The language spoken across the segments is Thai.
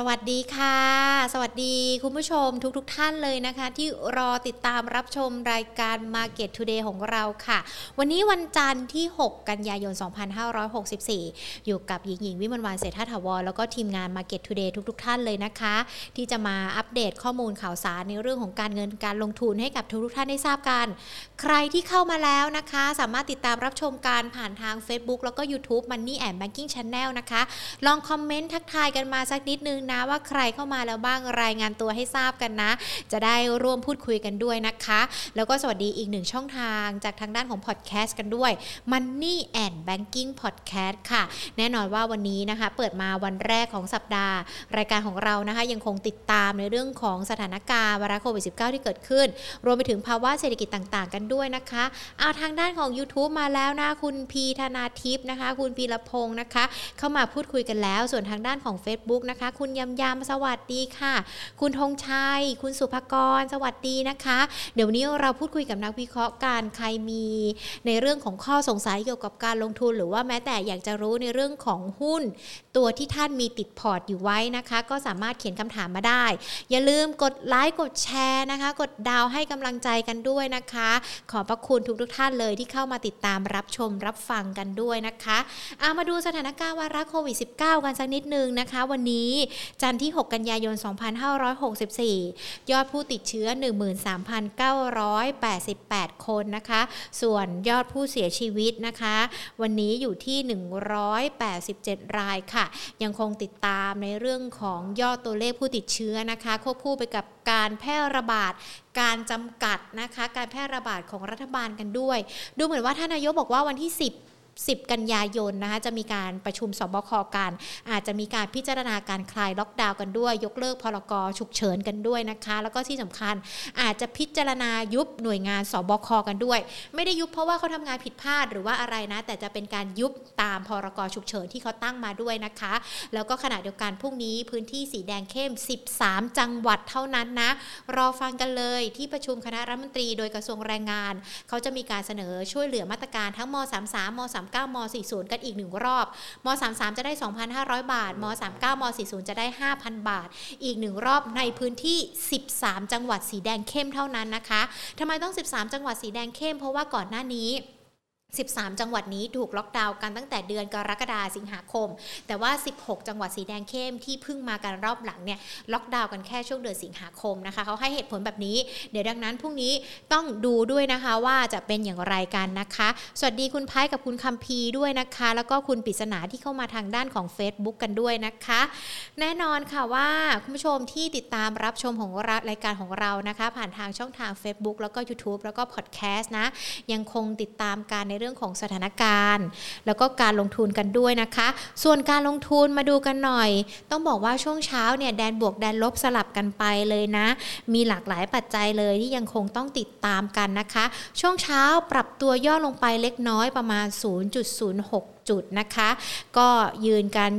สวัสดีค่ะ สวัสดีคุณผู้ชมทุกๆทท่านเลยนะคะ ที่รอติดตามรับชมรายการ Market Today ของเราค่ะ วันนี้วันจันทร์ที่ 6 กันยายน 2564 อยู่กับหญิงหญิงวิมลวานเศรษฐาถาวรแล้วก็ทีมงาน Market Today ทุกๆท่านเลยนะคะ ที่จะมาอัปเดตข้อมูลข่าวสารในเรื่องของการเงินการลงทุนให้กับทุกๆท่านได้ทราบกัน ใครที่เข้ามาแล้วนะคะ สามารถติดตามรับชมการผ่านทาง Facebook แล้วก็ YouTube Money and Banking Channel นะคะ ลองคอมเมนต์ทักทายกันมาสักนิดนึงนะว่าใครเข้ามาแล้วบ้างรายงานตัวให้ทราบกันนะ จะได้ร่วมพูดคุยกันด้วยนะคะ แล้วก็สวัสดีอีกหนึ่งช่องทางจากทางด้านของพอดแคสต์กันด้วย Money and Banking Podcast ค่ะ แน่นอนว่าวันนี้นะคะ เปิดมาวันแรกของสัปดาห์ รายการของเรานะคะ ยังคงติดตามในเรื่องของสถานการณ์วาระโควิด -19 ที่เกิดขึ้น รวมไปถึงภาวะเศรษฐกิจต่างๆ กันด้วยนะคะเอาทางด้านของ YouTube มาแล้วนะคุณพีธนาทิพย์นะคะ คุณพีรพงศ์นะคะ เข้ามาพูดคุยกันแล้ว ส่วนทางด้านของ Facebook นะคะ คุณยำยำสวัสดีค่ะ คุณธงชัย คุณสุภกร สวัสดีนะคะ เดี๋ยวนี้เราพูดคุยกับนักวิเคราะห์การใครมี ในเรื่องของข้อสงสัยเกี่ยวกับการลงทุน หรือว่าแม้แต่อยากจะรู้ในเรื่องของหุ้น ตัวที่ท่านมีติดพอร์ตอยู่ไว้นะคะ ก็สามารถเขียนคำถามมาได้ อย่าลืมกดไลค์กดแชร์นะคะ กดดาวให้กำลังใจกันด้วยนะคะ ขอบพระคุณทุกทุกท่านเลยที่เข้ามาติดตามรับชมรับฟังกันด้วยนะคะเอามาดูสถานการณ์วาระโควิด -19 กันสักนิดนึงนะคะ วันนี้จันทร์ที่ 6 กันยายน 2564 ยอดผู้ติดเชื้อ 13,988 คนนะคะ ส่วนยอดผู้เสียชีวิตนะคะ วันนี้อยู่ที่ 187 รายค่ะ ยังคงติดตามในเรื่องของยอดตัวเลขผู้ติดเชื้อนะคะ ควบคู่ไปกับการแพร่ระบาดการจำกัดนะคะ การแพร่ระบาดของรัฐบาลกันด้วย ดูเหมือนว่าท่านนายกบอกว่าวันที่ 10 10 กันยายนนะคะจะมีการประชุมสบคกัน อาจจะมีการพิจารณาการคลายล็อกดาวน์กันด้วย ยกเลิกพรกฉุกเฉินกันด้วยนะคะ แล้วก็ที่สำคัญอาจจะพิจารณายุบหน่วยงานสบคกันด้วย ไม่ได้ยุบเพราะว่าเขาทำงานผิดพลาดหรือว่าอะไรนะ แต่จะเป็นการยุบตามพรกฉุกเฉินที่เขาตั้งมาด้วยนะคะ แล้วก็ขณะเดียวกันพรุ่งนี้พื้นที่สีแดงเข้ม 13 จังหวัดเท่านั้นนะ รอฟังกันเลยที่ประชุมคณะรัฐมนตรีโดยกระทรวงแรงงาน เขาจะมีการเสนอช่วยเหลือมาตรการทั้งม 33 ม39ม40 กันอีกหนึ่งรอบม33 จะได้ 2,500 บาทม39ม40 จะได้ 5,000 บาท อีกหนึ่งรอบในพื้นที่ 13 จังหวัดสีแดงเข้มเท่านั้นนะคะทำไมต้อง 13 จังหวัดสีแดงเข้ม เพราะว่าก่อนหน้านี้ 13 จังหวัดนี้ถูกล็อกดาวน์กันตั้งแต่เดือนกรกฎาสิงหาคม แต่ว่า 16 จังหวัดสีแดงเข้มที่เพิ่งมากันรอบหลังเนี่ยล็อกดาวน์กันแค่ช่วงเดือนสิงหาคมนะคะเขาให้เหตุผลแบบนี้ เดี๋ยวดังนั้นพรุ่งนี้ต้องดูด้วยนะคะว่าจะเป็นอย่างไรกันนะคะ สวัสดีคุณไพ่กับคุณคัมพีด้วยนะคะ แล้วก็คุณปิศนาที่เข้ามาทางด้านของ Facebook กันด้วยนะคะ แน่นอนค่ะว่าคุณผู้ชมที่ติดตามรับชมของรายการของเรานะคะ ผ่านทางช่องทาง Facebook แล้วก็ YouTube แล้วก็พอดแคสต์นะยังคงติดตามการในเรื่องของสถานการณ์ แล้วก็การลงทุนกันด้วยนะคะ ส่วนการลงทุนมาดูกันหน่อย ต้องบอกว่าช่วงเช้าเนี่ยแดนบวกแดนลบสลับกันไปเลยนะ มีหลากหลายปัจจัยเลยที่ยังคงต้องติดตามกันนะคะ ช่วงเช้าปรับตัวย่อลงไปเล็กน้อยประมาณ 0.06 จุดนะคะ ก็ยืนกัน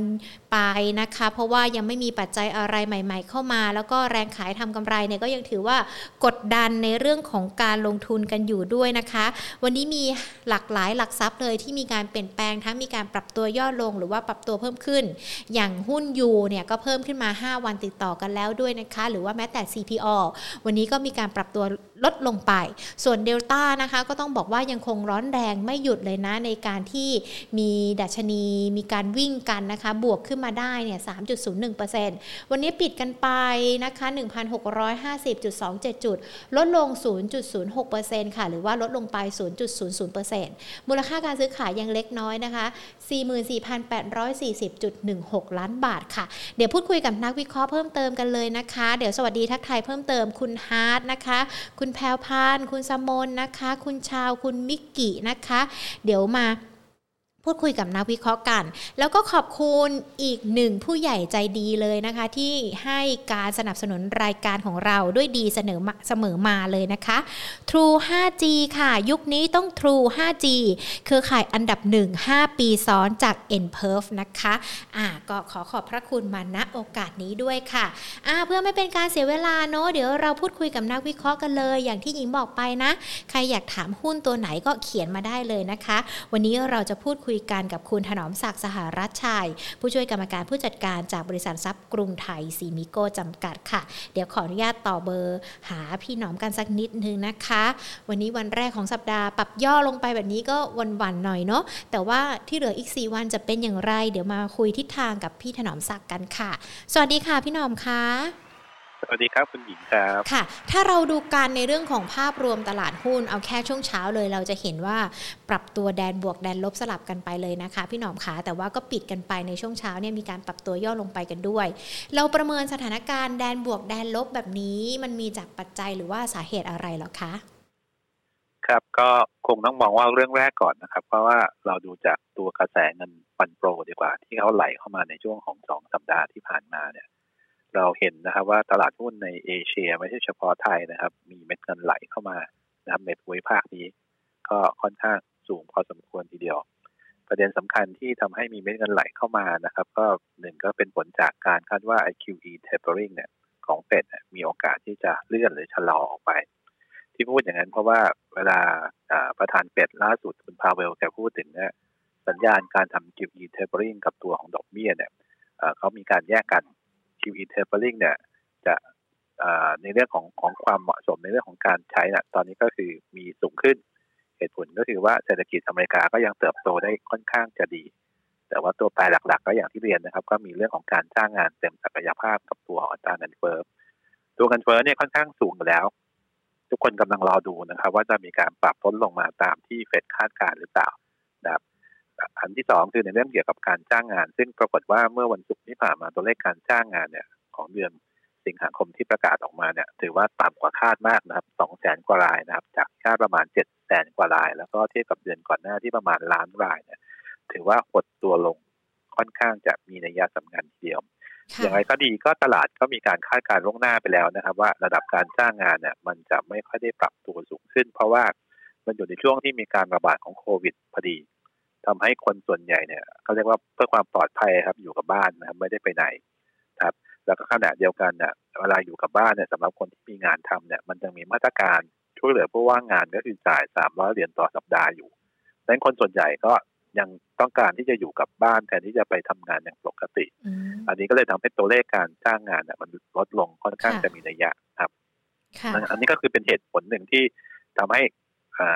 ไปนะคะ เพราะว่ายังไม่มีปัจจัยอะไรใหม่ ๆ เข้ามา แล้วก็แรงขายทำกำไรเนี่ยก็ยังถือว่ากดดันในเรื่องของการลงทุนกันอยู่ด้วยนะคะ วันนี้มีหลากหลายหลักทรัพย์เลยที่มีการเปลี่ยนแปลงทั้งมีการปรับตัวย่อลงหรือว่าปรับตัวเพิ่มขึ้น อย่างหุ้นยูเนี่ยก็เพิ่มขึ้นมา 5 วันติดต่อกันแล้วด้วยนะคะ หรือว่าแม้แต่ CPO วันนี้ก็มีการปรับตัว ลดลงไป ส่วนเดลต้านะคะก็ต้องบอกว่ายังคงร้อนแรงไม่หยุดเลยนะในการที่มีดัชนีมีการวิ่งกันนะคะบวกขึ้นมาได้เนี่ย3.01%วันนี้ปิดกันไปนะคะ 1,650.27 จุด ลดลง 0.06%ค่ะ หรือว่าลดลงไป 0.00%มูลค่าการซื้อขายยังเล็กน้อยนะคะ 44,840.16 ล้านบาทค่ะ เดี๋ยวพูดคุยกับนักวิเคราะห์เพิ่มเติมกันเลยนะคะ เดี๋ยวสวัสดีทักทายเพิ่มเติมคุณฮาร์ดนะคะ คุณแพลวพาน คุณสมนนะคะ คุณชาวคุณมิกกี้นะคะ เดี๋ยวมา พูดคุยกับนักวิเคราะห์กัน แล้วก็ขอบคุณอีกหนึ่งผู้ใหญ่ใจดีเลยนะคะ ที่ให้การสนับสนุนรายการของเราด้วยดีเสนอมาเสมอมาเลยนะคะ True 5G ค่ะ ยุคนี้ต้อง True 5G เครือข่ายอันดับ 1 5 ปีซ้อนจาก n p e r f นะคะอ่าก็ขอขอบพระคุณมาณโอกาสนี้ด้วยค่ะอ่าเพื่อไม่เป็นการเสียเวลาเนาะเดี๋ยวเราพูดคุยกับนักวิเคราะห์กันเลย อย่างที่หญิงบอกไปนะ ใครอยากถามหุ้นตัวไหนก็เขียนมาได้เลยนะคะ วันนี้เราจะพูดคุยยกันกับคุณถนอมศักดิ์สหรัชชัย ผู้ช่วยกรรมการผู้จัดการจากบริษัททรัพย์กรุงไทยซีมิโกจำกัดค่ะ เดี๋ยวขออนุญาตต่อเบอร์ หาพี่หนอมกันสักนิดนึงนะคะ วันนี้วันแรกของสัปดาห์ปรับย่อลงไปแบบนี้ก็วันๆหน่อยเนาะแต่ว่าที่เหลืออีก 4 วันจะเป็นอย่างไร เดี๋ยวมาคุยทิศทางกับพี่ถนอมศักดิ์กันค่ะ สวัสดีค่ะพี่หนอมค่ะ สวัสดีครับคุณหญิงครับค่ะ ถ้าเราดูการในเรื่องของภาพรวมตลาดหุ้นเอาแค่ช่วงเช้าเลย เราจะเห็นว่าปรับตัวแดนบวกแดนลบสลับกันไปเลยนะคะ พี่หนอมขาแต่ว่าก็ปิดกันไปในช่วงเช้าเนี่ยมีการปรับตัวย่อลงไปกันด้วย เราประเมินสถานการณ์แดนบวกแดนลบแบบนี้มันมีจากปัจจัยหรือว่าสาเหตุอะไรหรอคะ ครับก็คงต้องมองว่าเรื่องแรกก่อนนะครับ เพราะว่าเราดูจากตัวกระแสเงินฟันโปรดีกว่า ที่เขาไหลเข้ามาในช่วงของสองสัปดาห์ที่ผ่านมาเนี่ย เราเห็นนะครับว่าตลาดหุ้นในเอเชีย ไม่ใช่เฉพาะไทยนะครับ มีเม็ดเงินไหลเข้ามานะครับในภูมิภาคนี้ ก็ค่อนข้างสูงพอสมควรทีเดียว ประเด็นสำคัญที่ทำให้มีเม็ดเงินไหลเข้ามานะครับ ก็หนึ่งก็เป็นผลจากการคาดว่า QE tapering เนี่ยของเฟดมีโอกาสที่จะเลื่อนหรือชะลอออกไป ที่พูดอย่างนั้นเพราะว่าเวลาประธานเฟดล่าสุดคุณพาเวลแกพูดถึงเนี่ยสัญญาณการทำ QE tapering กับตัวของดอกเบี้ยเนี่ยเขามีการแยกกัน QE tapering เนี่ยจะในเรื่องของของความเหมาะสมในเรื่องของการใช้นะตอนนี้ก็คือมีสูงขึ้น เหตุผลก็คือว่าเศรษฐกิจอเมริกาก็ยังเติบโตได้ค่อนข้างจะดี แต่ว่าตัวแปรหลักๆ ก็อย่างที่เรียนนะครับ ก็มีเรื่องของการจ้างงานเต็มศักยภาพกับตัวอัตราเงินเฟ้อตัวเงินเฟ้อเนี่ยค่อนข้างสูงแล้ว ทุกคนกำลังรอดูนะครับ ว่าจะมีการปรับลดลงมาตามที่เฟดคาดการหรือเปล่า อันที่สองคือในเรื่องเกี่ยวกับการจ้างงาน ซึ่งปรากฏว่าเมื่อวันศุกร์ที่ผ่านมาตัวเลขการจ้างงานเนี่ย ของเดือนสิงหาคมที่ประกาศออกมาเนี่ย ถือว่าต่ำกว่าคาดมากนะครับสองแสนกว่ารายนะครับ จากคาดประมาณเจ็ดแสนกว่าราย แล้วก็เทียบกับเดือนก่อนหน้าที่ประมาณล้านรายเนี่ย ถือว่าหดตัวลงค่อนข้างจะมีนัยสำคัญทีเดียวอย่างไรก็ดีก็ตลาดก็มีการคาดการล่วงหน้าไปแล้วนะครับ ว่าระดับการจ้างงานเนี่ย มันจะไม่ค่อยได้ปรับตัวสูงขึ้น เพราะว่ามันอยู่ในช่วงที่มีการระบาดของโควิดพอดี ทำให้คนส่วนใหญ่เนี่ยเขาเรียกว่าเพื่อความปลอดภัยครับ อยู่กับบ้านนะครับไม่ได้ไปไหนครับ แล้วก็ขณะเดียวกันเนี่ยเวลาอยู่กับบ้านเนี่ยสำหรับคนที่มีงานทำเนี่ย มันจะมีมาตรการช่วยเหลือผู้ว่างงานก็คือจ่ายสามร้อยเหรียญต่อสัปดาห์อยู่ดังนั้นคนส่วนใหญ่ก็ยังต้องการที่จะอยู่กับบ้านแทนที่จะไปทำงานอย่างปกติ อันนี้ก็เลยทำให้ตัวเลขการจ้างงานเนี่ยมันลดลงค่อนข้างจะมีนัยยะครับ อันนี้ก็คือเป็นเหตุผลหนึ่งที่ทำให้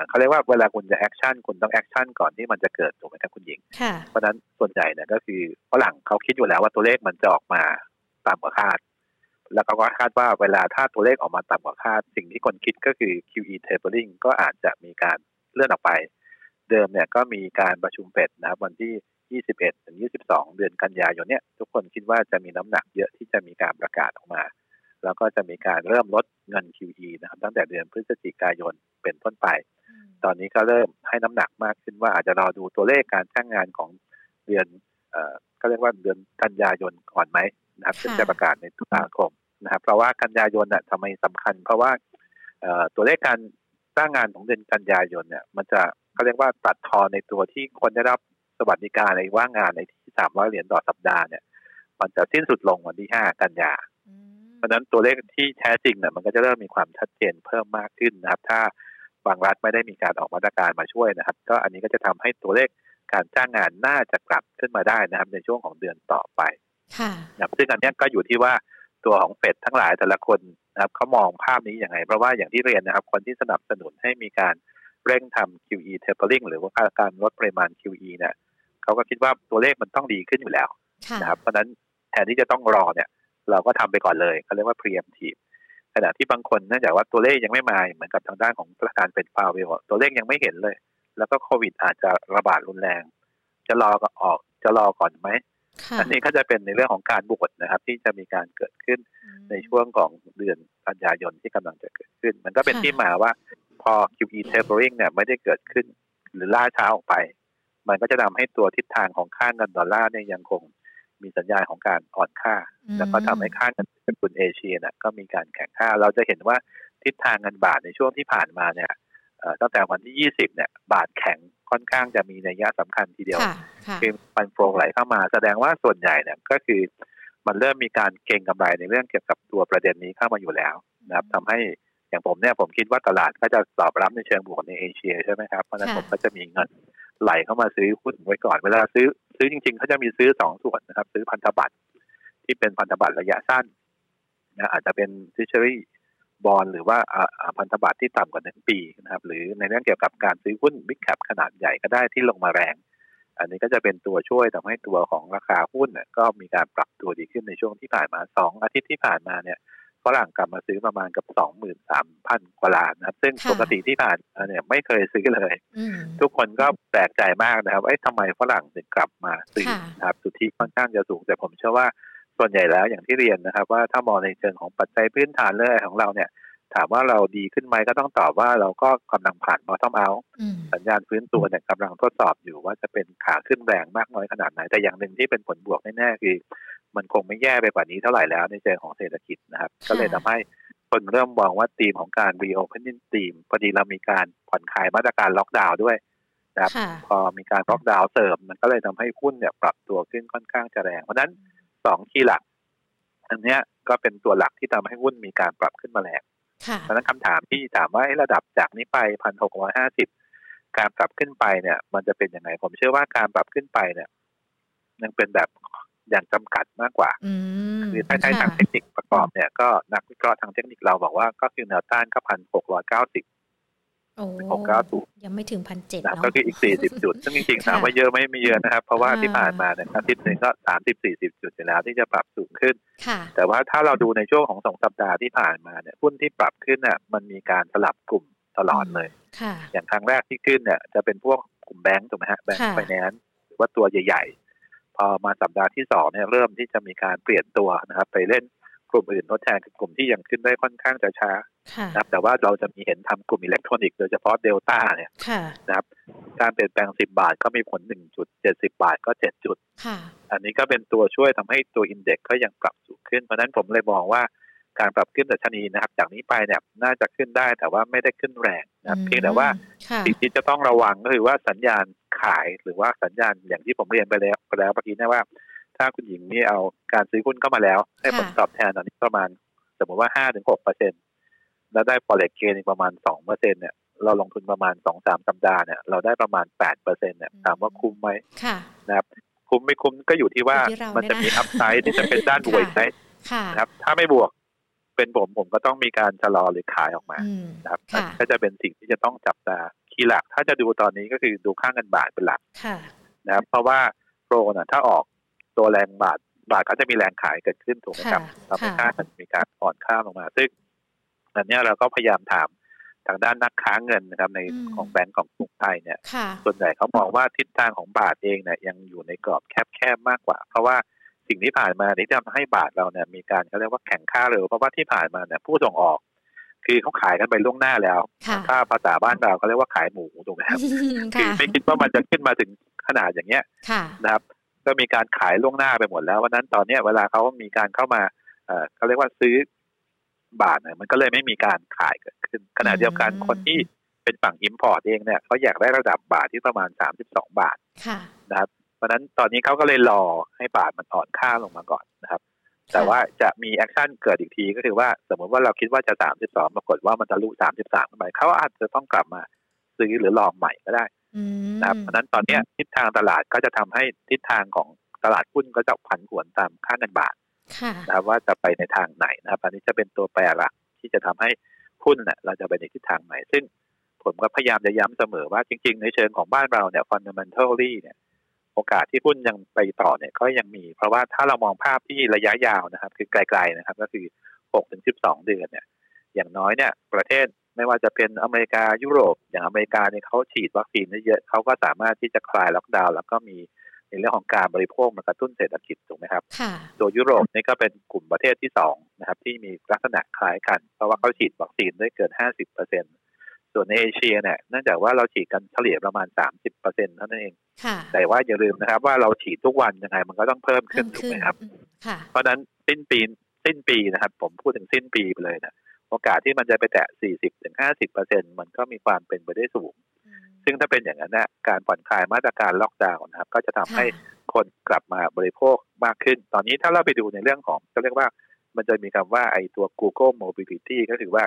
เขาเรียกว่าเวลาคุณจะ action คุณต้อง action ก่อนที่มันจะเกิดถูกไหมครับคุณหญิง เพราะฉะนั้นส่วนใหญ่เนี่ยก็คือฝรั่งเขาคิดอยู่แล้วว่าตัวเลขมันจะออกมาต่ำกว่าคาด แล้วก็คาดว่าเวลาถ้าตัวเลขออกมาต่ำกว่าคาด สิ่งที่คนคิดก็คือ QE tapering ก็อาจจะมีการเลื่อนออกไป เดิมเนี่ยก็มีการประชุมเฟดนะครับวันที่ 21 ถึง 22 เดือนกันยายนเนี่ยทุกคนคิดว่าจะมีน้ำหนักเยอะที่จะมีการประกาศออกมา แล้วก็จะมีการเริ่มลดเงิน QE นะครับตั้งแต่เดือนพฤศจิกายน เป็นต้นไป ตอนนี้ก็เริ่มให้น้ำหนักมากขึ้นว่าอาจจะรอดูตัวเลขการจ้างงานของเดือนเอ่อก็เรียกว่าเดือนกันยายนก่อนไหมนะครับซึ่งจะประกาศในตุลาคมนะครับ เพราะว่ากันยายนน่ะทำไมสำคัญ เพราะว่าเอ่อตัวเลขการจ้างงานของเดือนกันยายนเนี่ย มันจะเขาเรียกว่าตัดทอนในตัวที่คนได้รับสวัสดิการในว่างงานในที่สามร้อยเหรียญต่อสัปดาห์เนี่ยมันจะสิ้นสุดลงวันที่ห้ากันยาราะนั้นตัวเลขที่แท้จริงเนี่ยมันก็จะเริ่มมีความชัดเจนเพิ่มมากขึ้นนะครับ ถ้า บางรัฐไม่ได้มีการออกมาตรการมาช่วยนะครับ ก็อันนี้ก็จะทำให้ตัวเลขการจ้างงานน่าจะกลับขึ้นมาได้นะครับ ในช่วงของเดือนต่อไปค่ะซึ่งอันนี้ก็อยู่ที่ว่าตัวของเฟดทั้งหลายแต่ละคนนะครับเขามองภาพนี้อย่างไรเพราะว่าอย่างที่เรียนนะครับ คนที่สนับสนุนให้มีการเร่งทำ QE tapering หรือว่าการลดปริมาณ QE เนี่ยเขาก็คิดว่าตัวเลขมันต้องดีขึ้นอยู่แล้วนะครับ เพราะนั้นแทนที่จะต้องรอเนี่ย เราก็ทำไปก่อนเลยเขาเรียกว่า preemptive ขณะที่บางคนเนื่องจากว่าตัวเลขยังไม่มาเหมือนกับทางด้านของประการเป็นฟาวเวลตัวเลขยังไม่เห็นเลย แล้วก็โควิดอาจจะระบาดรุนแรง จะรอก็ออกจะรอก่อนไหมอันนี้ก็จะเป็นในเรื่องของการบวชนะครับ ที่จะมีการเกิดขึ้นในช่วงของเดือนกันยายนที่กำลังจะเกิดขึ้น มันก็เป็นที่มาว่าพอ QE tapering เนี่ยไม่ได้เกิดขึ้น หรือล่าช้าออกไป มันก็จะทำให้ตัวทิศทางของค่าเงินดอลลาร์เนี่ยยังคง มีสัญญาณของการอ่อนค่า แล้วก็ทำให้ค่าเงินทุนเอเชียน่ะก็มีการแข่งค่า เราจะเห็นว่าทิศทางเงินบาทในช่วงที่ผ่านมาเนี่ยตั้งแต่วันที่ 20 เนี่ย บาทแข็งค่อนข้างจะมีนัยยะสำคัญทีเดียวคือฟันโฟลไหลเข้ามา แสดงว่าส่วนใหญ่เนี่ยก็คือมันเริ่มมีการเก็งกำไรในเรื่องเกี่ยวกับตัวประเด็นนี้เข้ามาอยู่แล้วนะครับทำให้อย่างผมเนี่ยผมคิดว่าตลาดก็จะตอบรับในเชิงบวกในเอเชียใช่ไหมครับ เพราะนั้นผมก็จะมีเงินไหลเข้ามาซื้อหุ้นไว้ก่อน เวลาซื้อ ซื้อจริงๆเขาจะมีซื้อสองส่วนนะครับ ซื้อพันธบัตรที่เป็นพันธบัตรระยะสั้นนะอาจจะเป็นทิชเชอรี่บอลหรือว่าพันธบัตรที่ต่ำกว่าหนึ่งปีนะครับ หรือในเรื่องเกี่ยวกับการซื้อหุ้นบิ๊กแคปขนาดใหญ่ก็ได้ที่ลงมาแรง อันนี้ก็จะเป็นตัวช่วยทำให้ตัวของราคาหุ้นก็มีการปรับตัวดีขึ้นในช่วงที่ผ่านมาสองอาทิตย์ที่ผ่านมาเนี่ย ฝรั่งกลับมาซื้อประมาณกับสองหมื่นสามพันกว่าล้านนะครับ ซึ่งปกติที่ผ่านเนี่ยไม่เคยซื้อเลย ทุกคนก็แปลกใจมากนะครับไอ้ทำไมฝรั่งถึงกลับมาซื้อนะครับสุทธิค่อนข้างจะสูง แต่ผมเชื่อว่าส่วนใหญ่แล้วอย่างที่เรียนนะครับ ว่าถ้ามองในเชิงของปัจจัยพื้นฐานเลยของเราเนี่ย ถามว่าเราดีขึ้นไหมก็ต้องตอบว่าเราก็กำลังผ่านบอททอมเอาสัญญาณฟื้นตัวเนี่ยกำลังทดสอบอยู่ว่าจะเป็นขาขึ้นแรงมากน้อยขนาดไหนแต่อย่างหนึ่งที่เป็นผลบวกแน่ๆคือ มันคงไม่แย่ไปกว่านี้เท่าไหร่แล้วในเชิงของเศรษฐกิจนะครับ ก็เลยทำให้คนเริ่มมองว่าธีมของการ reopening ธีมพอดีเรามีการผ่อนคลายมาตรการล็อกดาวน์ด้วยนะครับ พอมีการล็อกดาวน์เสริม มันก็เลยทำให้หุ้นเนี่ยปรับตัวขึ้นค่อนข้างจะแรงเพราะนั้นสองคีย์หลัก อันนี้ก็เป็นตัวหลักที่ทำให้หุ้นมีการปรับขึ้นมาแรงเพราะนั้นคำถามที่ถามว่าระดับจากนี้ไปพันหกร้อยห้าสิบการปรับขึ้นไปเนี่ย มันจะเป็นยังไงผมเชื่อว่าการปรับขึ้นไปเนี่ยยังเป็นแบบ อย่างจำกัดมากกว่าคือถ้าใช้ทางเทคนิคประกอบเนี่ยก็นักวิเคราะห์ทางเทคนิคเราบอกว่าก็คือแนวต้านก็พันหกร้อยเก้าสิบหกเก้าสิบยังไม่ถึงพันเจ็ดเนาะก็คืออีกสี่สิบจุด ซึ่งจริงๆถามว่าเยอะไม่ไม่เยอะนะครับ เพราะว่าที่ผ่านมาเนี่ยอาทิตย์หนึ่งก็สามสิบสี่สิบจุดแล้วที่จะปรับสูงขึ้น แต่ว่าถ้าเราดูในช่วงของสองสัปดาห์ที่ผ่านมาเนี่ยหุ้นที่ปรับขึ้นเนี่ยมันมีการสลับกลุ่มตลอดเลยอย่างครั้งแรกที่ขึ้นเนี่ยจะเป็นพวกกลุ่มแบงก์ถูกไหมฮะแบงก์ไฟแนนซ์หรือว่าตัวใหญ่ พอมาสัปดาห์ที่สองเนี่ยเริ่มที่จะมีการเปลี่ยนตัวนะครับ ไปเล่นกลุ่มอื่นทดแทนคือกลุ่มที่ยังขึ้นได้ค่อนข้างจะช้านะครับ แต่ว่าเราจะมีเห็นทำกลุ่มอิเล็กทรอนิกส์โดยเฉพาะเดลต้าเนี่ยนะครับ การเปลี่ยนแปลงสิบาทก็มีผลหนึ่งจุดเจ็ดสิบาทก็เจ็ดจุด อันนี้ก็เป็นตัวช่วยทำให้ตัว index ก็ยังปรับสูงขึ้น เพราะนั้นผมเลยมองว่า การปรับขึ้นดัชนีนะครับ จากนี้ไปเนี่ยน่าจะขึ้นได้แต่ว่าไม่ได้ขึ้นแรงนะเพียงแต่ว่าสิ่งที่จะต้องระวังก็คือว่าสัญญาณขายหรือว่าสัญญาณอย่างที่ผมเรียนไปแล้วไปแล้วเมื่อกี้นะว่า ถ้าคุณหญิงนี่เอาการซื้อหุ้นเข้ามาแล้ว ให้ผลตอบแทนตอนนี้ประมาณ สมมติว่าห้าถึงหกเปอร์เซ็นแล้วได้ forex gain ประมาณสองเปอร์เซ็นเนี่ยเราลงทุนประมาณสองสามสัปดาห์เนี่ยเราได้ประมาณแปดเปอร์เซ็นเนี่ยถามว่าคุ้มไหมนะครับคุ้มไม่คุ้มก็อยู่ที่ว่ามันจะมีอัพไซด์ที่จะเป็นด้านบวกไหมนะครับถ้าไม่บวก เป็นผมผมก็ต้องมีการชะลอหรือขายออกมานะครับก็จะเป็นสิ่งที่จะต้องจับตาคีย์หลัก ถ้าจะดูตอนนี้ก็คือดูค่างเงินบาทเป็นหลักนะครับเพราะว่าโปรนะถ้าออกตัวแรงบาทบาทก็จะมีแรงขายเกิดขึ้นถูกไหมครับทำให้ค่ามันมีการอ่อนค่าลงมา ซึ่งอันนี้เราก็พยายามถามทางด้านนักค้าเงินนะครับในของแบงก์ของกรุงไทยเนี่ย ส่วนใหญ่เขามองว่าทิศทางของบาทเองเนี่ยยังอยู่ในกรอบแคบๆมากกว่า เพราะว่า สิ่งที่ผ่านมาที่ทำให้บาทเราเนี่ยมีการเขาเรียกว่าแข่งค่าเร็วเพราะว่าที่ผ่านมาเนี่ยผู้ส่งออก คือเขาขายกันไปล่วงหน้าแล้ว ถ้าภาษาบ้านเราเขาเรียกว่าขายหมูถูกไหมครับคือไม่คิดว่ามันจะขึ้นมาถึงขนาดอย่างเงี้ยนะครับ ก็มีการขายล่วงหน้าไปหมดแล้วดังนั้นตอนเนี้ยเวลาเขามีการเข้ามาเออเขาเรียกว่าซื้อบาทเนี่ยมันก็เลยไม่มีการขายเกิดขึ้นขณะเดียวกันคนที่เป็นฝั่ง import เองเนี่ยเขาอยากได้ระดับบาทที่ประมาณสามสิบสองบาทนะครับ เพราะนั้นตอนนี้เขาก็เลยรอให้บาทมันอ่อนค่าลงมาก่อนนะครับ แต่ว่าจะมีแอคชั่นเกิดอีกทีก็คือว่าสมมติว่าเราคิดว่าจะสามสิบสองปรากฏว่ามันทะลุสามสิบสามไปเขาอาจจะต้องกลับมาซื้อหรือลองใหม่ก็ได้นะครับเพราะนั้นตอนนี้ทิศทางตลาดก็จะทำให้ทิศทางของตลาดหุ้นก็จะผันผวนตามค่าเงินบาทนะครับว่าจะไปในทางไหนนะครับ อันนี้จะเป็นตัวแปรหลักที่จะทำให้หุ้นเนี่ยเราจะไปในทิศทางไหนซึ่งผมก็พยายามจะย้ำเสมอว่าจริง ๆ ในเชิงของบ้านเราเนี่ย fundamentally เนี่ย โอกาสที่หุ้นยังไปต่อเนี่ยก็ยังมี เพราะว่าถ้าเรามองภาพที่ระยะยาวนะครับ คือไกลๆนะครับ ก็คือ6ถึง12 เดือนเนี่ย อย่างน้อยเนี่ย ประเทศไม่ว่าจะเป็นอเมริกายุโรป อย่างอเมริกาเนี่ยเขาฉีดวัคซีนได้เยอะเขาก็สามารถที่จะคลายล็อกดาวน์แล้วก็มีในเรื่องของการบริโภคมากระตุ้นเศรษฐกิจถูกไหมครับตัวยุโรปนี่ก็เป็นกลุ่มประเทศที่สองนะครับ ที่มีลักษณะคล้ายกัน เพราะว่าเขาฉีดวัคซีนได้เกิน 50%เปอร์เซ็นต์ ส่วนในเอเชียเนี่ยเนื่องจากว่าเราฉีดกันเฉลี่ยประมาณ 30เปอร์เซ็นต์เท่านั้นเอง แต่ว่าอย่าลืมนะครับ ว่าเราฉีดทุกวันยังไงมันก็ต้องเพิ่มขึ้นถูกไหมครับ เพราะนั้นสิ้นปีสิ้นปีนะครับ ผมพูดถึงสิ้นปีไปเลยนะโอกาสที่มันจะไปแตะ 40ถึง50เปอร์เซ็นมันก็มีความเป็นไปได้สูง ซึ่งถ้าเป็นอย่างนั้นนะการผ่อนคลายมาตรการล็อกดาวน์นะครับ ก็จะทำให้คนกลับมาบริโภคมากขึ้น ตอนนี้ถ้าเราไปดูในเรื่องของก็เรียกว่ามันจะมีคำว่าไอ้ตัว Google Mobility ก็คือว่า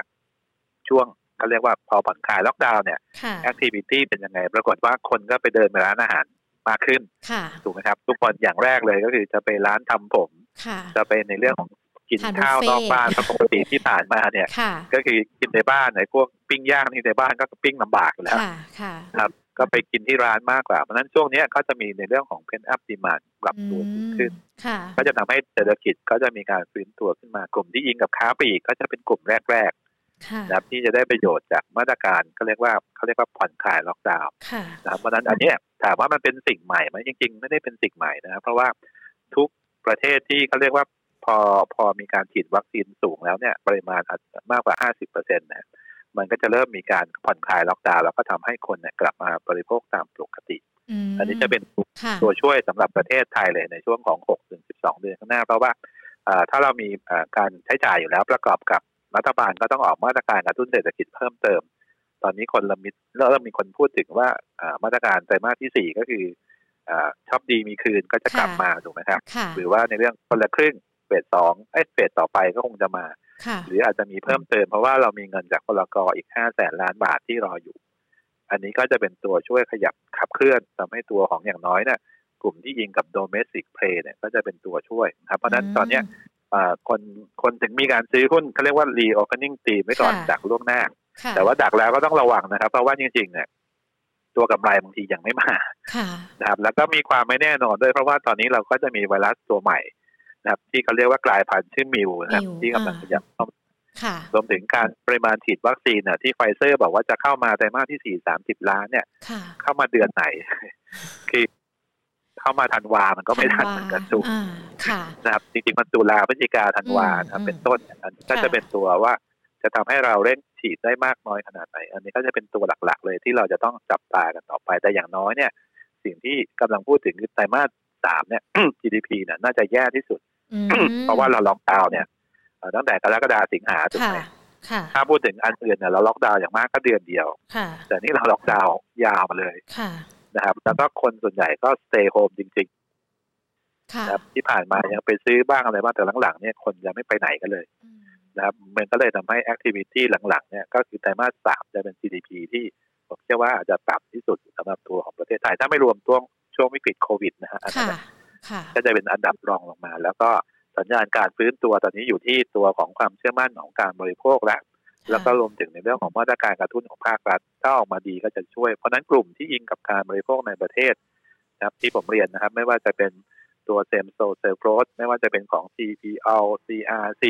ช่วง เขาเรียกว่าพอผ่อนคลายล็อกดาวน์เนี่ยค่ะ activity เป็นยังไง ปรากฏว่าคนก็ไปเดินไปร้านอาหารมากขึ้นค่ะถูกไหมครับทุกคนอย่างแรกเลยก็คือจะไปร้านทำผมค่ะจะไปในเรื่องของกินทานข้าวบุฟเฟ่ต์นอกบ้านเพราะปกติที่ผ่านมาเนี่ยค่ะก็คือกินในบ้านไหนพวกปิ้งย่างที่ในบ้านก็ปิ้งลำบากอยู่แล้วค่ะค่ะครับก็ไปกินที่ร้านมากกว่า เพราะฉะนั้นช่วงเนี้ยก็จะมีในเรื่องของ pent-up demand ปรับตัวสูงขึ้นค่ะก็จะทำให้เศรษฐกิจก็จะมีการฟื้นตัวขึ้นมากลุ่มที่ยิงกับค้าปลีกก็จะเป็นกลุ่มแรกค่ะๆ นะครับที่จะได้ประโยชน์จากมาตรการเขาเรียกว่าเขาเรียกว่าผ่อนคลายล็อกดาวน์ค่ะนะครับเพราะฉะนั้นอันเนี้ยถามว่ามันเป็นสิ่งใหม่ไหมจริง ๆ ไม่ได้เป็นสิ่งใหม่นะครับ เพราะว่าทุกประเทศที่เขาเรียกว่าพอพอมีการฉีดวัคซีนสูงแล้วเนี่ยปริมาณอาจจะมากกว่า 50เปอร์เซ็นต์นะมันก็จะเริ่มมีการผ่อนคลายล็อกดาวน์แล้วก็ทำให้คนเนี่ยกลับมาบริโภคตามปกติมอันนี้จะเป็นค่ะตัวช่วยสำหรับประเทศไทยเลยในช่วงของ6ถึง12 เดือนข้างหน้า เพราะว่าเอ่อถ้าเรามีเอ่อการใช้จ่ายอยู่แล้วประกอบกับ รัฐบาลก็ต้องออกมาตรการกระตุ้นเศรษฐกิจเพิ่มเติม ตอนนี้คนละมิดเริ่มมีคนพูดถึงว่าเอ่อมาตรการไตรมาสที่4ก็คือเอ่อชอบดีมีคืนก็จะกลับมาถูกไหมครับค่ะหรือว่าในเรื่องคนละครึ่งเฟสสองเอ้ยเฟสต่อไปก็คงจะมาค่ะหรืออาจจะมีเพิ่มเติม เพราะว่าเรามีเงินจากพลกรอีก5แสนล้านบาทที่รออยู่ อันนี้ก็จะเป็นตัวช่วยขยับขับเคลื่อนทำให้ตัวของอย่างน้อยเนี่ยกลุ่มที่ยิงกับ domestic play เนี่ยก็จะเป็นตัวช่วยนะครับ เพราะฉะนั้นตอนเนี้ยอ่า คนคนถึงมีการซื้อหุ้นเขาเรียกว่า reopening theme ไว้ก่อนค่ะดักล่วงหน้าค่ะแต่ว่าดักแล้วก็ต้องระวังนะครับ เพราะว่าจริงๆเนี่ยตัวกำไรบางทียังไม่มาค่ะนะครับ แล้วก็มีความไม่แน่นอนด้วยเพราะว่าตอนนี้เราก็จะมีไวรัสตัวใหม่นะครับ ที่เขาเรียกว่ากลายพันธุ์ชื่อมิวนะครับมิวที่กำลังอ่าขยับเข้ามาค่ะรวมถึงการปริมาณฉีดวัคซีนน่ะที่ไฟเซอร์บอกว่าจะเข้ามาไตรมาสที่สี่สามสิบล้านเนี่ยค่ะเข้ามาเดือนไหน คือ เข้ามาธันวา มันก็ไม่ทันเหมือนกันถูกอ่าค่ะนะครับจริงๆมันตุลาพฤศจิกาธันวาอืมนะครับอืมเป็นต้นเนี่ยอันนี้ก็ค่ะจะเป็นตัวว่า จะทำให้เราเร่งฉีดได้มากน้อยขนาดไหน อันนี้ก็จะเป็นตัวหลักๆ เลยที่เราจะต้องจับตากันต่อไปแต่อย่างน้อยเนี่ย สิ่งที่กำลังพูดถึงคือไตรมาสสามเนี่ย GDP เนี่ยน่าจะแย่ที่สุดอืมเพราะว่าเราล็อกดาวน์เนี่ยเอ่อตั้งแต่กรกฎาสิงหาถูกค่ะไหมค่ะถ้าพูดถึงอันอื่นเนี่ยเราล็อกดาวน์อย่างมากก็เดือนเดียวค่ะแต่นี่เราล็อกดาวน์ยาวมาเลยค่ะ นะครับ แล้วก็คนส่วนใหญ่ก็ stay home จริงค่ะๆนะครับที่ผ่านมายังไปซื้อบ้างอะไรบ้างแต่หลังๆเนี่ยคนยังไม่ไปไหนกันเลยอืมนะครับมันก็เลยทำให้ activity หลังๆ เนี่ยก็คือไตรมาสสามจะเป็น GDP ที่ผมเชื่อว่าอาจจะต่ำที่สุดสำหรับตัวของประเทศไทย ถ้าไม่รวมช่วงช่วงวิกฤตโควิดนะฮะอันนั้นค่ะนะค่ะก็จะเป็นอันดับรองลงมา แล้วก็สัญญาณการฟื้นตัวตอนนี้อยู่ที่ตัวของความเชื่อมั่นของการบริโภคแล้ว แล้วก็รวมถึงในเรื่องของมาตรการกระตุ้นของภาครัฐถ้าออกมาดีก็จะช่วย เพราะฉะนั้นกลุ่มที่ยิงกับการบริโภคในประเทศนะครับที่ผมเรียนนะครับ ไม่ว่าจะเป็นตัว same-store sales growth ไม่ว่าจะเป็นของ CPALL CRC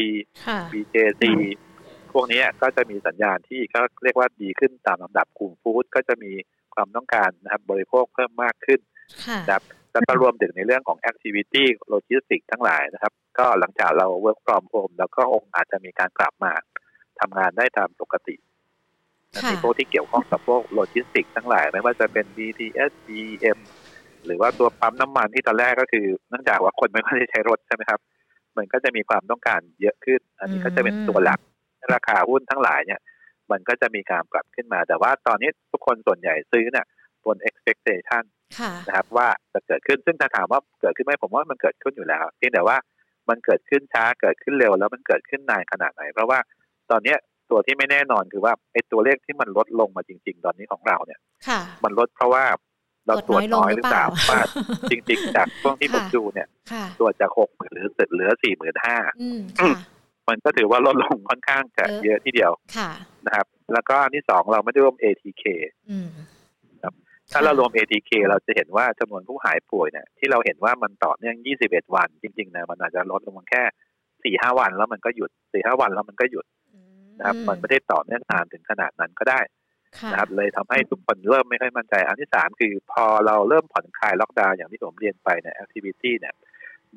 ค่ะ BJC พวกนี้ก็จะมีสัญญาณที่ก็เรียกว่าดีขึ้นตามลำดับกลุ่ม food ก็จะมีความต้องการนะครับบริโภคเพิ่มมากขึ้นค่ะนะครับแล้วก็รวมถึงในเรื่องของ activity logistics ทั้งหลายนะครับ ก็หลังจากเรา work from home แล้วก็องค์อาจจะมีการกลับมา ทำงานได้ตามปกตินะค่ะในพวกที่เกี่ยวข้องกับพวกโลจิสติกทั้งหลายไม่ว่าจะเป็น BTS BM หรือว่าตัวปั๊มน้ำมันที่ตอนแรกก็คือเนื่องจากว่าคนไม่ค่อยได้ใช้รถใช่ไหมครับ มันก็จะมีความต้องการเยอะขึ้น อันนี้ก็จะเป็นตัวหลักราคาหุ้นทั้งหลายเนี่ย มันก็จะมีการปรับขึ้นมา แต่ว่าตอนนี้ทุกคนส่วนใหญ่ซื้อเนี่ยบน expectation ค่ะนะครับว่าจะเกิดขึ้นซึ่งถ้าถามว่าเกิดขึ้นไหมผมว่ามันเกิดขึ้นอยู่แล้วเพียงแต่ว่ามันเกิดขึ้นช้าเกิดขึ้นเร็วแล้วมันเกิดขึ้นนานขนาดไหน เพราะว่า ตอนเนี้ยตัวที่ไม่แน่นอนคือว่าไอ้ตัวเลขที่มันลดลงมาจริง ๆ ตอนนี้ของเราเนี่ยค่ะมันลดเพราะว่าเราตรวจน้อยหรือเปล่าตรวจน้อยลงหรือเปล่าว่าจริง ๆ จากช่วงที่ผมค่ะดูเนี่ยค่ะตรวจจากหกหมื่นหรือเหลือสี่หมื่นห้าอืมค่ะมันก็ถือว่าลดลงค่อนข้างจะเยอะเยอะทีเดียวค่ะนะครับ แล้วก็อันที่สองเราไม่ได้รวม ATK อืมถ้าเรารวม ATK เราจะเห็นว่าจำนวนผู้หายป่วยเนี่ยที่เราเห็นว่ามันต่อเนื่อง 21 วัน จริงๆนะมันอาจจะลดลงมาแค่ 4-5 วันแล้วมันก็หยุด 4-5 วันแล้วมันก็หยุด นะครับมันไม่ได้ต่อเนื่องนานถึงขนาดนั้นก็ได้ค่ะนะครับเลยทำให้ทุกคนเริ่มไม่ค่อยมั่นใจ อันที่สามคือพอเราเริ่มผ่อนคลายล็อกดาวน์อย่างที่ผมเรียนไปเนี่ย activity เนี่ย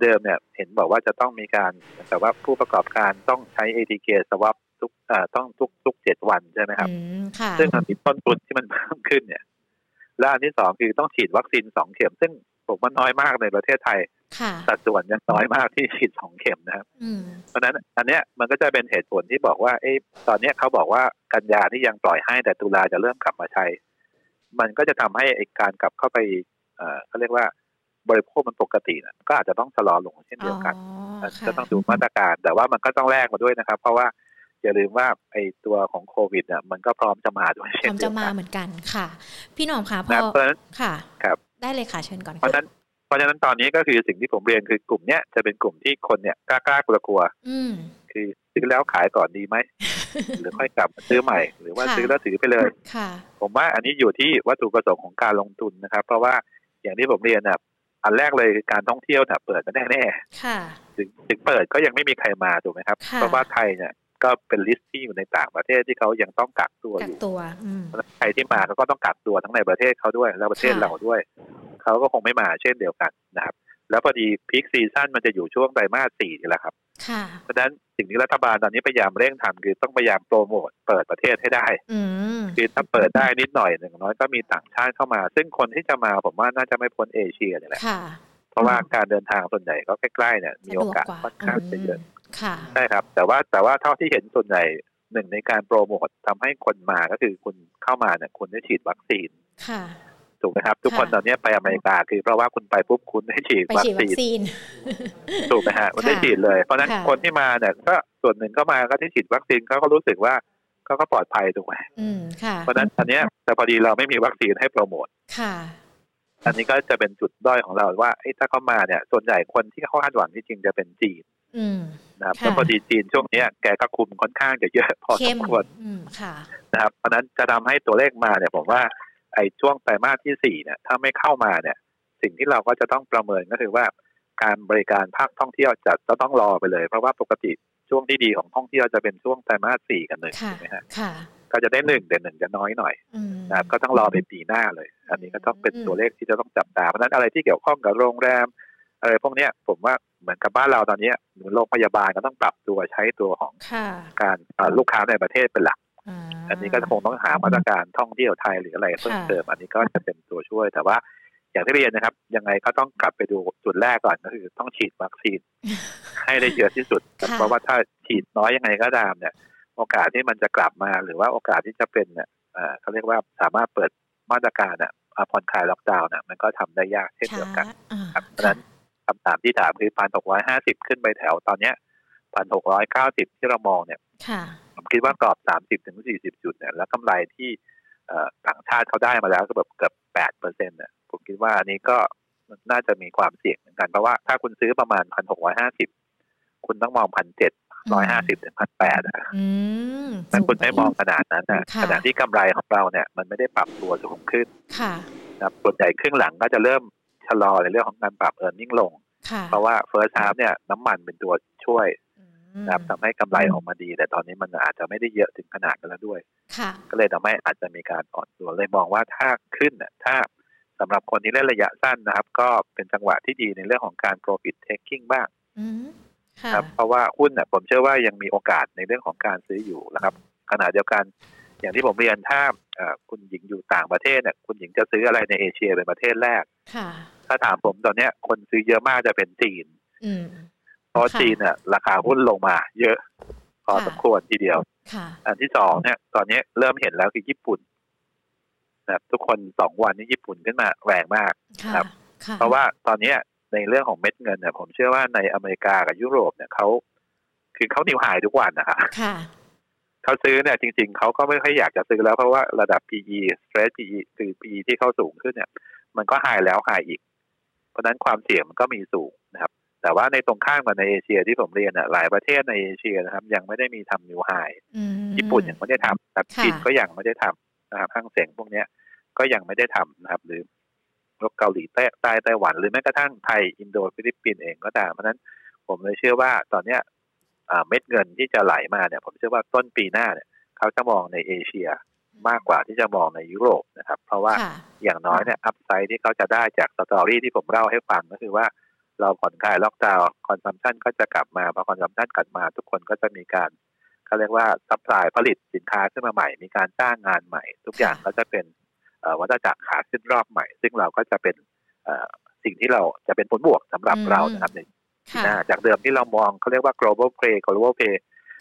เดิมเนี่ยเห็นบอกว่าจะต้องมีการแต่ว่าผู้ประกอบการต้องใช้ ATK swap ทุกเอ่อต้องทุกทุกเจ็ดวันใช่ไหมครับอืมค่ะซึ่งมันมีต้นทุนที่มันเพิ่มขึ้นเนี่ยและอันที่สองคือต้องฉีดวัคซีนสองเข็ม ซึ่ง ผมว่าน้อยมากในประเทศไทยค่ะสัดส่วนยังน้อยมากที่ฉีดสองเข็มนะครับอืมเพราะฉะนั้นอันเนี้ยมันก็จะเป็นเหตุผลที่บอกว่าเอ้ตอนเนี้ยเขาบอกว่ากันยาที่ยังปล่อยให้แต่ตุลาจะเริ่มกลับมาใช้ มันก็จะทำให้ไอ้การกลับเข้าไปเอ่อเขาเรียกว่าบริโภคมันปกตินะก็อาจจะต้องชะลอลงเช่นเดียวกันอ๋อค่ะจะต้องดูมาตรการ แต่ว่ามันก็ต้องแลกมาด้วยนะครับ เพราะว่าอย่าลืมว่าไอ้ตัวของโควิดเนี่ยมันก็พร้อมจะมาด้วยพเช่ร้อนมเดีจะยวมากันเหมือนกันค่ะ พี่หนอมค่ะพนะอเพราะฉะนั้นค่ะ ครับ ได้เลยค่ะเชิญก่อนเพราะฉะนั้นเพราะฉะนั้นตอนนี้ก็คือสิ่งที่ผมเรียนคือกลุ่มเนี้ยจะเป็นกลุ่มที่คนเนี่ยกล้ากล้ากลัวกลัวอืมคือซื้อแล้วขายก่อนดีไหมหรือค่อยกลับมาซื้อใหม่ หรือว่าค่ะซื้อแล้วถือไปเลยค่ะ ผมว่าอันนี้อยู่ที่วัตถุประสงค์ของการลงทุนนะครับ เพราะว่าอย่างที่ผมเรียนนะอันแรกเลยคือการท่องเที่ยวเนี่ยเปิดมาแน่ค่ะๆถึงถึงเปิดก็ยังไม่มีใครมาถูกไหมครับค่ะเพราะว่าไทยเนี่ย ก็เป็น list ที่อยู่ในต่างประเทศที่เขายังต้องกักตัวกัอกยู่ตัวอืมใครที่มาเขาก็ต้องกักตัวทั้งในประเทศเขาด้วยแล้วประเทศค่ะเราด้วย เขาก็คงไม่มาเช่นเดียวกันนะครับ แล้วพอดี peak season มันจะอยู่ช่วงไตรมาสสี่นี่แหละครับค่ะเพราะฉะนั้นสิ่งที่รัฐบาลตอนนี้พยายามเร่งทำคือต้องพยายามโปรโมทเปิดประเทศให้ได้อืมคือถ้าเปิดได้นิดหน่อยหนึ่างน้อยก็มีต่างชาติเข้ามา ซึ่งคนที่จะมาผมว่าน่าจะไม่พ้นเอเชียเนี่ยแหละค่ะเพราะว่าการเดินทางส่วนใหญ่ก็ใกล้ๆเนี่ยมีโอกาสสะดวค่อนข้างจะเยอะม ค่ะใช่ครับ แต่ว่าแต่ว่าเท่าที่เห็นส่วนใหญ่หนึ่งในการโปรโมททำให้คนมาก็คือคุณเข้ามาเนี่ยคุณได้ฉีดวัคซีนค่ะถูกไหมครับ ทุกคนค่ะตอนนี้ไปอเมริกาคือเพราะว่าคุณไปปุ๊บคุณได้ฉีดไปวัคฉีดวัซีคนซีนถูกไหมฮะคุณได้ค่ะฉีดเลย เพราะฉะนั้นค่ะคนที่มาเนี่ยก็ส่วนหนึ่งก็มาก็ที่ฉีดวัคซีนเขาก็รู้สึกว่าเขาก็ปลอดภัยถูกไหมอืมค่ะเพราะฉะนั้นอันเนี้ยแต่พอดีเราไม่มีวัคซีนให้โปรโมทค่ะ อันนี้ก็จะเป็นจุดด้อยของเราว่าเอ้ยถ้าเขามาเนี่ย ส่วนใหญ่คนที่เขาคาดหวังที่จริงจะเป็นจีนอืม นะครับค่ะแล้วพอดีจีนช่วงเนี้ยแกก็คุมค่อนข้างจะเยอะพอสเข้มมควรอืมค่ะนะครับเพราะฉะนั้นจะทำให้ตัวเลขมาเนี่ยผมว่าไอ้ช่วงไตรมาสที่สี่เนี่ยถ้าไม่เข้ามาเนี่ย สิ่งที่เราก็จะต้องประเมินก็คือว่าการบริการภาคท่องเที่ยวจะจะต้องรอไปเลย เพราะว่าปกติช่วงที่ดีของท่องเที่ยวจะเป็นช่วงไตรมาสสี่กับหนึ่งค่ะถูกไหมฮะค่ะก็จะได้หนึ่งแต่หนึ่งจะน้อยหน่อยอืมนะครับก็ต้องรอไปปีหน้าเลย อันนี้ก็ต้องเป็นอืมตัวเลขที่จะต้องจับตาเพราะฉะนั้นอะไรที่เกี่ยวข้องกับโรงแรมอะไรพวกเนี้ยผมว่า เหมือนกับบ้านเราตอนเนี้ยเหมือนโรงพยาบาลก็ต้องปรับตัวใช้ตัวของค่ะการเอ่อลูกค้าในประเทศเป็นหลักอ่าอันนี้ก็คงต้องหามาตรการท่องเที่ยวไทยหรืออะไรเพิ่มค่ะเติม อันนี้ก็จะเป็นตัวช่วยแต่ว่าอย่างที่เรียนนะครับ ยังไงก็ต้องกลับไปดูจุดแรกก่อนก็คือต้องฉีดวัคซีน ให้ได้เยอะที่สุดค่ะเพราะว่าถ้าฉีดน้อยยังไงก็ตามเนี่ย โอกาสที่มันจะกลับมาหรือว่าโอกาสที่จะเป็นเนี่ยเอ่อเขาเรียกว่าสามารถเปิดมาตรการอะอ่าผ่อนคลายล็อกดาวน์น่ะมันก็ทำได้ยากเช่นเดียวกันอ่าครับเพราะฉะนั้น คำถามที่ถามคือพันหกร้อยห้าสิบขึ้นไปแถวตอนเนี้ยพันหกร้อยเก้าสิบที่เรามองเนี่ยค่ะผมคิดว่ากรอบ30ถึง40จุดเนี่ย แล้วกำไรที่เอ่อต่างชาติเขาได้มาแล้วก็แบบเกือบ8เปอร์เซ็นต์เนี่ยผมคิดว่าอันนี้ก็น่าจะมีความเสี่ยงเหมือนกัน เพราะว่าถ้าคุณซื้อประมาณ1,650คุณต้องมอง1,750ถึง1,800นะอืมถ้าคุณสูงไม่มองขนาดนั้นนะค่ะขณะที่กำไรของเราเนี่ย มันไม่ได้ปรับตัวสูงขึ้นค่ะนะครับส่วนใหญ่ครึ่งหลังก็จะเริ่ม ชะลอในเรื่องของการปรับเออร์เน็งลงค่ะเพราะว่าเฟิร์ส a า f เนี่ยน้ำมันเป็นตัวช่วยอืมนะครับทำให้กำไรออกมาดี แต่ตอนนี้มันอาจจะไม่ได้เยอะถึงขนาดนั้นแล้วด้วยค่ะก็เลยทำให้อาจจะมีการอ่อนตัวเลยมองว่าถ้าขึ้นน่ะถ้าสำหรับคนที่เล่นระยะสั้นนะครับ ก็เป็นจังหวะที่ดีในเรื่องของการ profit taking บ้างอืมค่ะครับเพราะว่าหุ้นน่ะผมเชื่อว่ายังมีโอกาสในเรื่องของการซื้ออยู่นะครับขณะเดียวกัน อย่างที่ผมเรียนถ้าเอ่อคุณหญิงอยู่ต่างประเทศเนี่ยคุณหญิงจะซื้ออะไรในเอเชียเป็นประเทศแรกค่ะถ้าถามผมตอนเนี้ย คนซื้อเยอะมากจะเป็นจีนอืมเพราะค่ะจีนเนี่ยราคาหุ้นลงมา เยอะ พอค่ะสมควรทีเดียวค่ะอันที่สองเนี่ย ตอนนี้เริ่มเห็นแล้วคือญี่ปุ่นนะครับทุกคนสองวันนี้ญี่ปุ่นขึ้นมาแรงมากค่ะครับค่ะเพราะว่าตอนเนี้ยในเรื่องของเม็ดเงินเนี่ย ผมเชื่อว่าในอเมริกากับยุโรปเนี่ยเขาคือเขานิวไฮทุกวันนะคะค่ะ เขาซื้อเนี่ยจริง ๆเขาก็ไม่ค่อยอยากจะซื้อแล้วเพราะว่าระดับ PE stress PE คือ PE ที่เขาสูงขึ้นเนี่ย มันก็ไฮแล้วไฮอีก เพราะฉะนั้นความเสี่ยงมันก็มีสูงนะครับ แต่ว่าในตรงข้ามกับในเอเชียที่ผมเรียนอะหลายประเทศในเอเชียนะครับ ยังไม่ได้มีทำ new high อืมญี่ปุ่นยังไม่ได้ทำนะครับค่ะจีนก็ยังไม่ได้ทำนะครับฮั่งเส็งพวกเนี้ยก็ยังไม่ได้ทำนะครับ หรือเกาหลีใต้ใต้ไต้หวัน หรือแม้กระทั่งไทยอินโดฟิลิปปินส์เองก็ตามเพราะฉะนั้นผมเลยเชื่อว่าตอนเนี้ยอ่า เม็ดเงินที่จะไหลมาเนี่ยผมเชื่อว่าต้นปีหน้าเนี่ยเขาจะมองในเอเชียมากกว่าที่จะมองในยุโรปนะครับ เพราะว่าค่ะอย่างน้อยเนี่ย upside ที่เขาจะได้จาก story ที่ผมเล่าให้ฟังก็คือว่าเราผ่อนคลายล็อกดาวน์ consumption ก็จะกลับมาพอ consumption กลับมา ทุกคนก็จะมีการเขาเรียกว่า supply ผลิตสินค้าขึ้นมาใหม่ มีการจ้างงานใหม่ ทุกอย่างก็จะเป็นเอ่อวัฏจักรขาขึ้นรอบใหม่ ซึ่งเราก็จะเป็นเอ่อสิ่งที่เราจะเป็นผลบวกสำหรับอืมเรานะครับใน ปีค่ะหน้าจากเดิมที่เรามองเขาเรียกว่า global play global play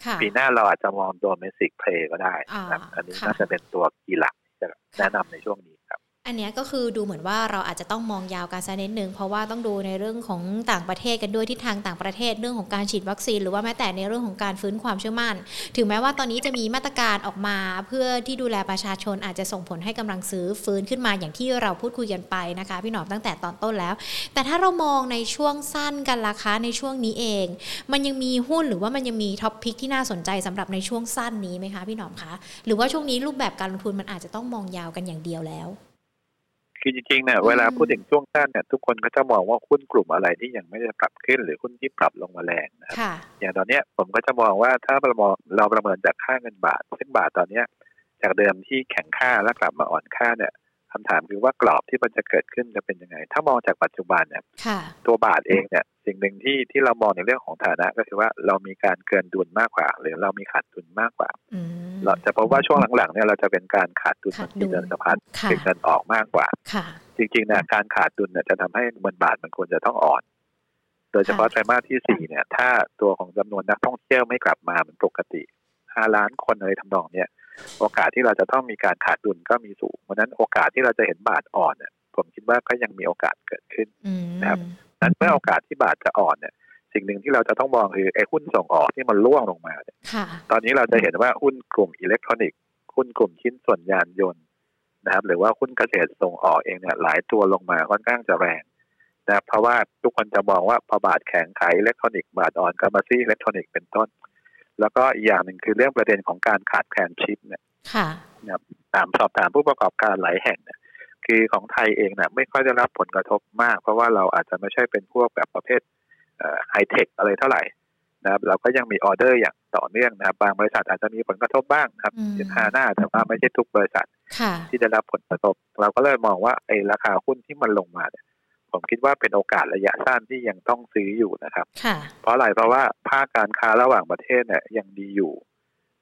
ค่ะปีหน้าเราอาจจะมอง domestic play ก็ได้นะครับอ่าอันนี้ค่ะน่าจะเป็นตัว key หลักที่จะแนะนำในช่วงนี้ครับ อันนี้ก็คือดูเหมือนว่าเราอาจจะต้องมองยาวกันสักนิดนึงเพราะว่าต้องดูในเรื่องของต่างประเทศกันด้วยที่ทางต่างประเทศเรื่องของการฉีดวัคซีน หรือว่าแม้แต่ในเรื่องของการฟื้นความเชื่อมั่น ถึงแม้ว่าตอนนี้จะมีมาตรการออกมา เพื่อที่ดูแลประชาชนอาจจะส่งผลให้กำลังซื้อฟื้นขึ้นมาอย่างที่เราพูดคุยกันไปนะคะ พี่หนอมตั้งแต่ตอนต้นแล้ว แต่ถ้าเรามองในช่วงสั้นกันราคาในช่วงนี้เอง มันยังมีหุ้นหรือว่ามันยังมี top pick ที่น่าสนใจสำหรับในช่วงสั้นนี้ไหมคะพี่หนอมคะหรือว่าช่วงนี้รูปแบบการลงทุนมันอาจจะต้องมองยาวกันอย่างเดียวแล้ว คือจริงๆเนี่ยเวลาพูดถึงช่วงสั้นเนี่ยทุกคนก็จะมองว่าหุ้นกลุ่มอะไรที่ยังไม่ได้ปรับขึ้นหรือหุ้นที่ปรับลงมาแรงนะครับค่ะอย่างตอนเนี้ยผมก็จะมองว่าถ้าเรามองเราประเมินจากค่าเงินบาทซึ่งบาทตอนเนี้ยจากเดิมที่แข็งค่าแล้วกลับมาอ่อนค่าเนี่ย คำถามคือว่ากรอบที่มันจะเกิดขึ้นจะเป็นยังไง ถ้ามองจากปัจจุบันเนี่ยค่ะตัวบาทเองเนี่ยสิ่งหนึ่งที่ที่เรามองในเรื่องของฐานะ ก็คือว่าเรามีการเกินดุลมากกว่า หรือเรามีขาดดุลมากกว่าอืมเราจะพบว่าช่วงหลังๆเนี่ยเราจะเป็นการขาดดุลขาดที่ดุลเดินสะพัดค่ะเป็นเงินออกมากกว่าค่ะจริงๆเนี่ยการขาดดุลเนี่ยจะทำให้เงินบาทมันควรจะต้องอ่อน โดยเฉพาะไตรมาสที่สี่เนี่ย ถ้าตัวของจำนวนนักท่องเที่ยวไม่กลับมาเหมือนปกติห้าล้านคนอะไรทำนองเนี่ย โอกาสที่เราจะต้องมีการขาดดุลก็มีสูงเพราะฉะนั้นโอกาสที่เราจะเห็นบาทอ่อนเนี่ยผมคิดว่าก็ยังมีโอกาสเกิดขึ้นอืมนะครับนั้นเมื่อโอกาสที่บาทจะอ่อนเนี่ยสิ่งหนึ่งที่เราจะต้องมองคือไอ้หุ้นส่งออกที่มันร่วงลงมาเนี่ยค่ะตอนนี้เราจะเห็นว่าหุ้นกลุ่มอิเล็กทรอนิกส์หุ้นกลุ่มชิ้นส่วนยานยนต์นะครับ หรือว่าหุ้นเกษตรส่งออกเองเนี่ยหลายตัวลงมาค่อนข้างจะแรงนะครับเพราะว่าทุกคนจะมองว่าพอบาทแข็งขายอิเล็กทรอนิกส์บาทอ่อนก็มาซื้ออิเล็กทรอนิกส์เป็นต้น แล้วก็อีกอย่างหนึ่งคือเรื่องประเด็นของการขาดแคลนชิปเนี่ยค่ะถามสอบถามผู้ประกอบการหลายแห่งเนี่ยคือของไทยเองเนี่ยไม่ค่อยได้รับผลกระทบมาก เพราะว่าเราอาจจะไม่ใช่เป็นพวกแบบประเภทไฮเทคอะไรเท่าไหร่นะครับเราก็ยังมีออเดอร์อย่างต่อเนื่องนะครับ บางบริษัทอาจจะมีผลกระทบบ้างนะครับอืมเช่นฮาน่าแต่ว่าไม่ใช่ทุกบริษัทค่ะที่ได้รับผลกระทบ เราก็เลยมองว่าไอ้ราคาหุ้นที่มันลงมาเนี่ย ผมคิดว่าเป็นโอกาสระยะสั้นที่ยังต้องซื้ออยู่นะครับค่ะเพราะอะไรเพราะว่าภาคการค้าระหว่างประเทศเนี่ยยังดีอยู่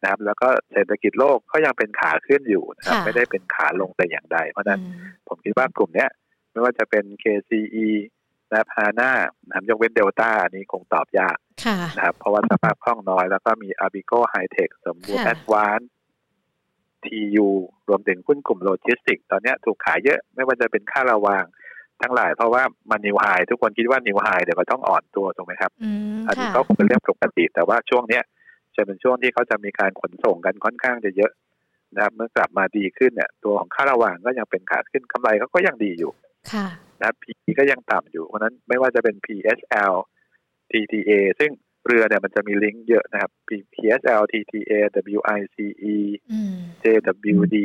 นะครับ แล้วก็เศรษฐกิจโลกก็ยังเป็นขาขึ้นอยู่นะครับค่ะไม่ได้เป็นขาลงแต่อย่างใด เพราะฉะนั้นอืมผมคิดว่ากลุ่มเนี้ยไม่ว่าจะเป็น KCE นะครับฮาน่านะครับยกเว้นเดลต้าอันนี้คงตอบยากค่ะนะครับ เพราะว่าสภาพคล่องน้อยแล้วก็มี Abico High Tech สมบูรณ์ค่ะ Advance TU รวมถึงหุ้นกลุ่มโลจิสติกส์ตอนเนี้ยถูกขายเยอะ ไม่ว่าจะเป็นค่าระวาง ทั้งหลายเพราะว่ามัน new high ทุกคนคิดว่า new high เดี๋ยวก็ต้องอ่อนตัวถูกไหมครับอืมอันนี้ค่ะก็คงเป็นเรื่องปกติ แต่ว่าช่วงเนี้ยจะเป็นช่วงที่เขาจะมีการขนส่งกันค่อนข้างจะเยอะนะครับ เมื่อกลับมาดีขึ้นเนี่ย ตัวของค่าระวางก็ยังเป็นขาขึ้นกำไรเขาก็ยังดีอยู่ค่ะนะครับ P ก็ยังต่ำอยู่เพราะฉะนั้นไม่ว่าจะเป็น PSL TTA ซึ่งเรือเนี่ยมันจะมีลิงก์เยอะนะครับ P- PSL TTA WICE อืม JWD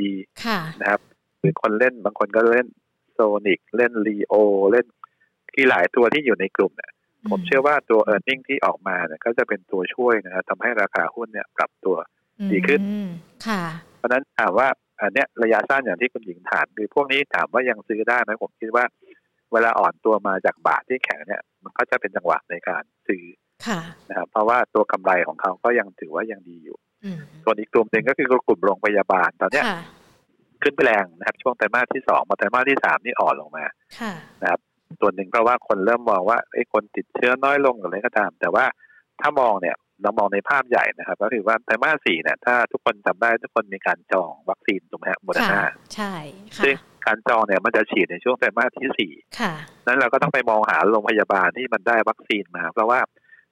ค่ะนะครับหรือคนเล่นบางคนก็เล่น โซนิกเล่น Leo เล่นที่หลายตัวที่อยู่ในกลุ่มเนี่ยผมเชื่อว่าตัว e a r n i n g ที่ออกมาเนี่ยก็จะเป็นตัวช่วยนะครับทำให้ราคาหุ้นเนี่ยปรับตัวดีขึ้นอืมค่ะเพราะฉะนั้นถามว่าอันเนี้ยระยะสั้นอย่างที่คุณหญิงถามคือพวกนี้ถามว่ายังซื้อได้ไหมผมคิดว่า เวลาอ่อนตัวมาจากบาทที่แข็งเนี่ยมันก็จะเป็นจังหวะในการซื้อค่ะนะครับเพราะว่าตัวกำไรของเขาก็ยังถือว่ายังดีอยู่อืมส่วนอีกกลุ่มหนึ่งก็คือกลุ่มโรงพยาบาลตอนเนี้ยค่ะ ขึ้นไปแรงนะครับ ช่วงไตรมาสที่สองมาไตรมาสที่สามนี่อ่อนลงมาค่ะส่วนหนึ่งเพราะว่าคนเริ่มมองว่าไอ้ยคนติดเชื้อน้อยลงหรืออะไรก็ตาม แต่ว่าถ้ามองเนี่ยเรามองในภาพใหญ่นะครับ ก็คือว่าไตรมาสสี่เนี่ยถ้าทุกคนจำได้ทุกคนมีการจองวัคซีนถูกไหมฮะโมเดอร์ค่ะนาใช่ค่ะซึ่งการจองเนี่ยมันจะฉีดในช่วงไตรมาสที่สี่ค่ะนั้นเราก็ต้องไปมองหาโรงพยาบาลที่มันได้วัคซีนมา เพราะว่า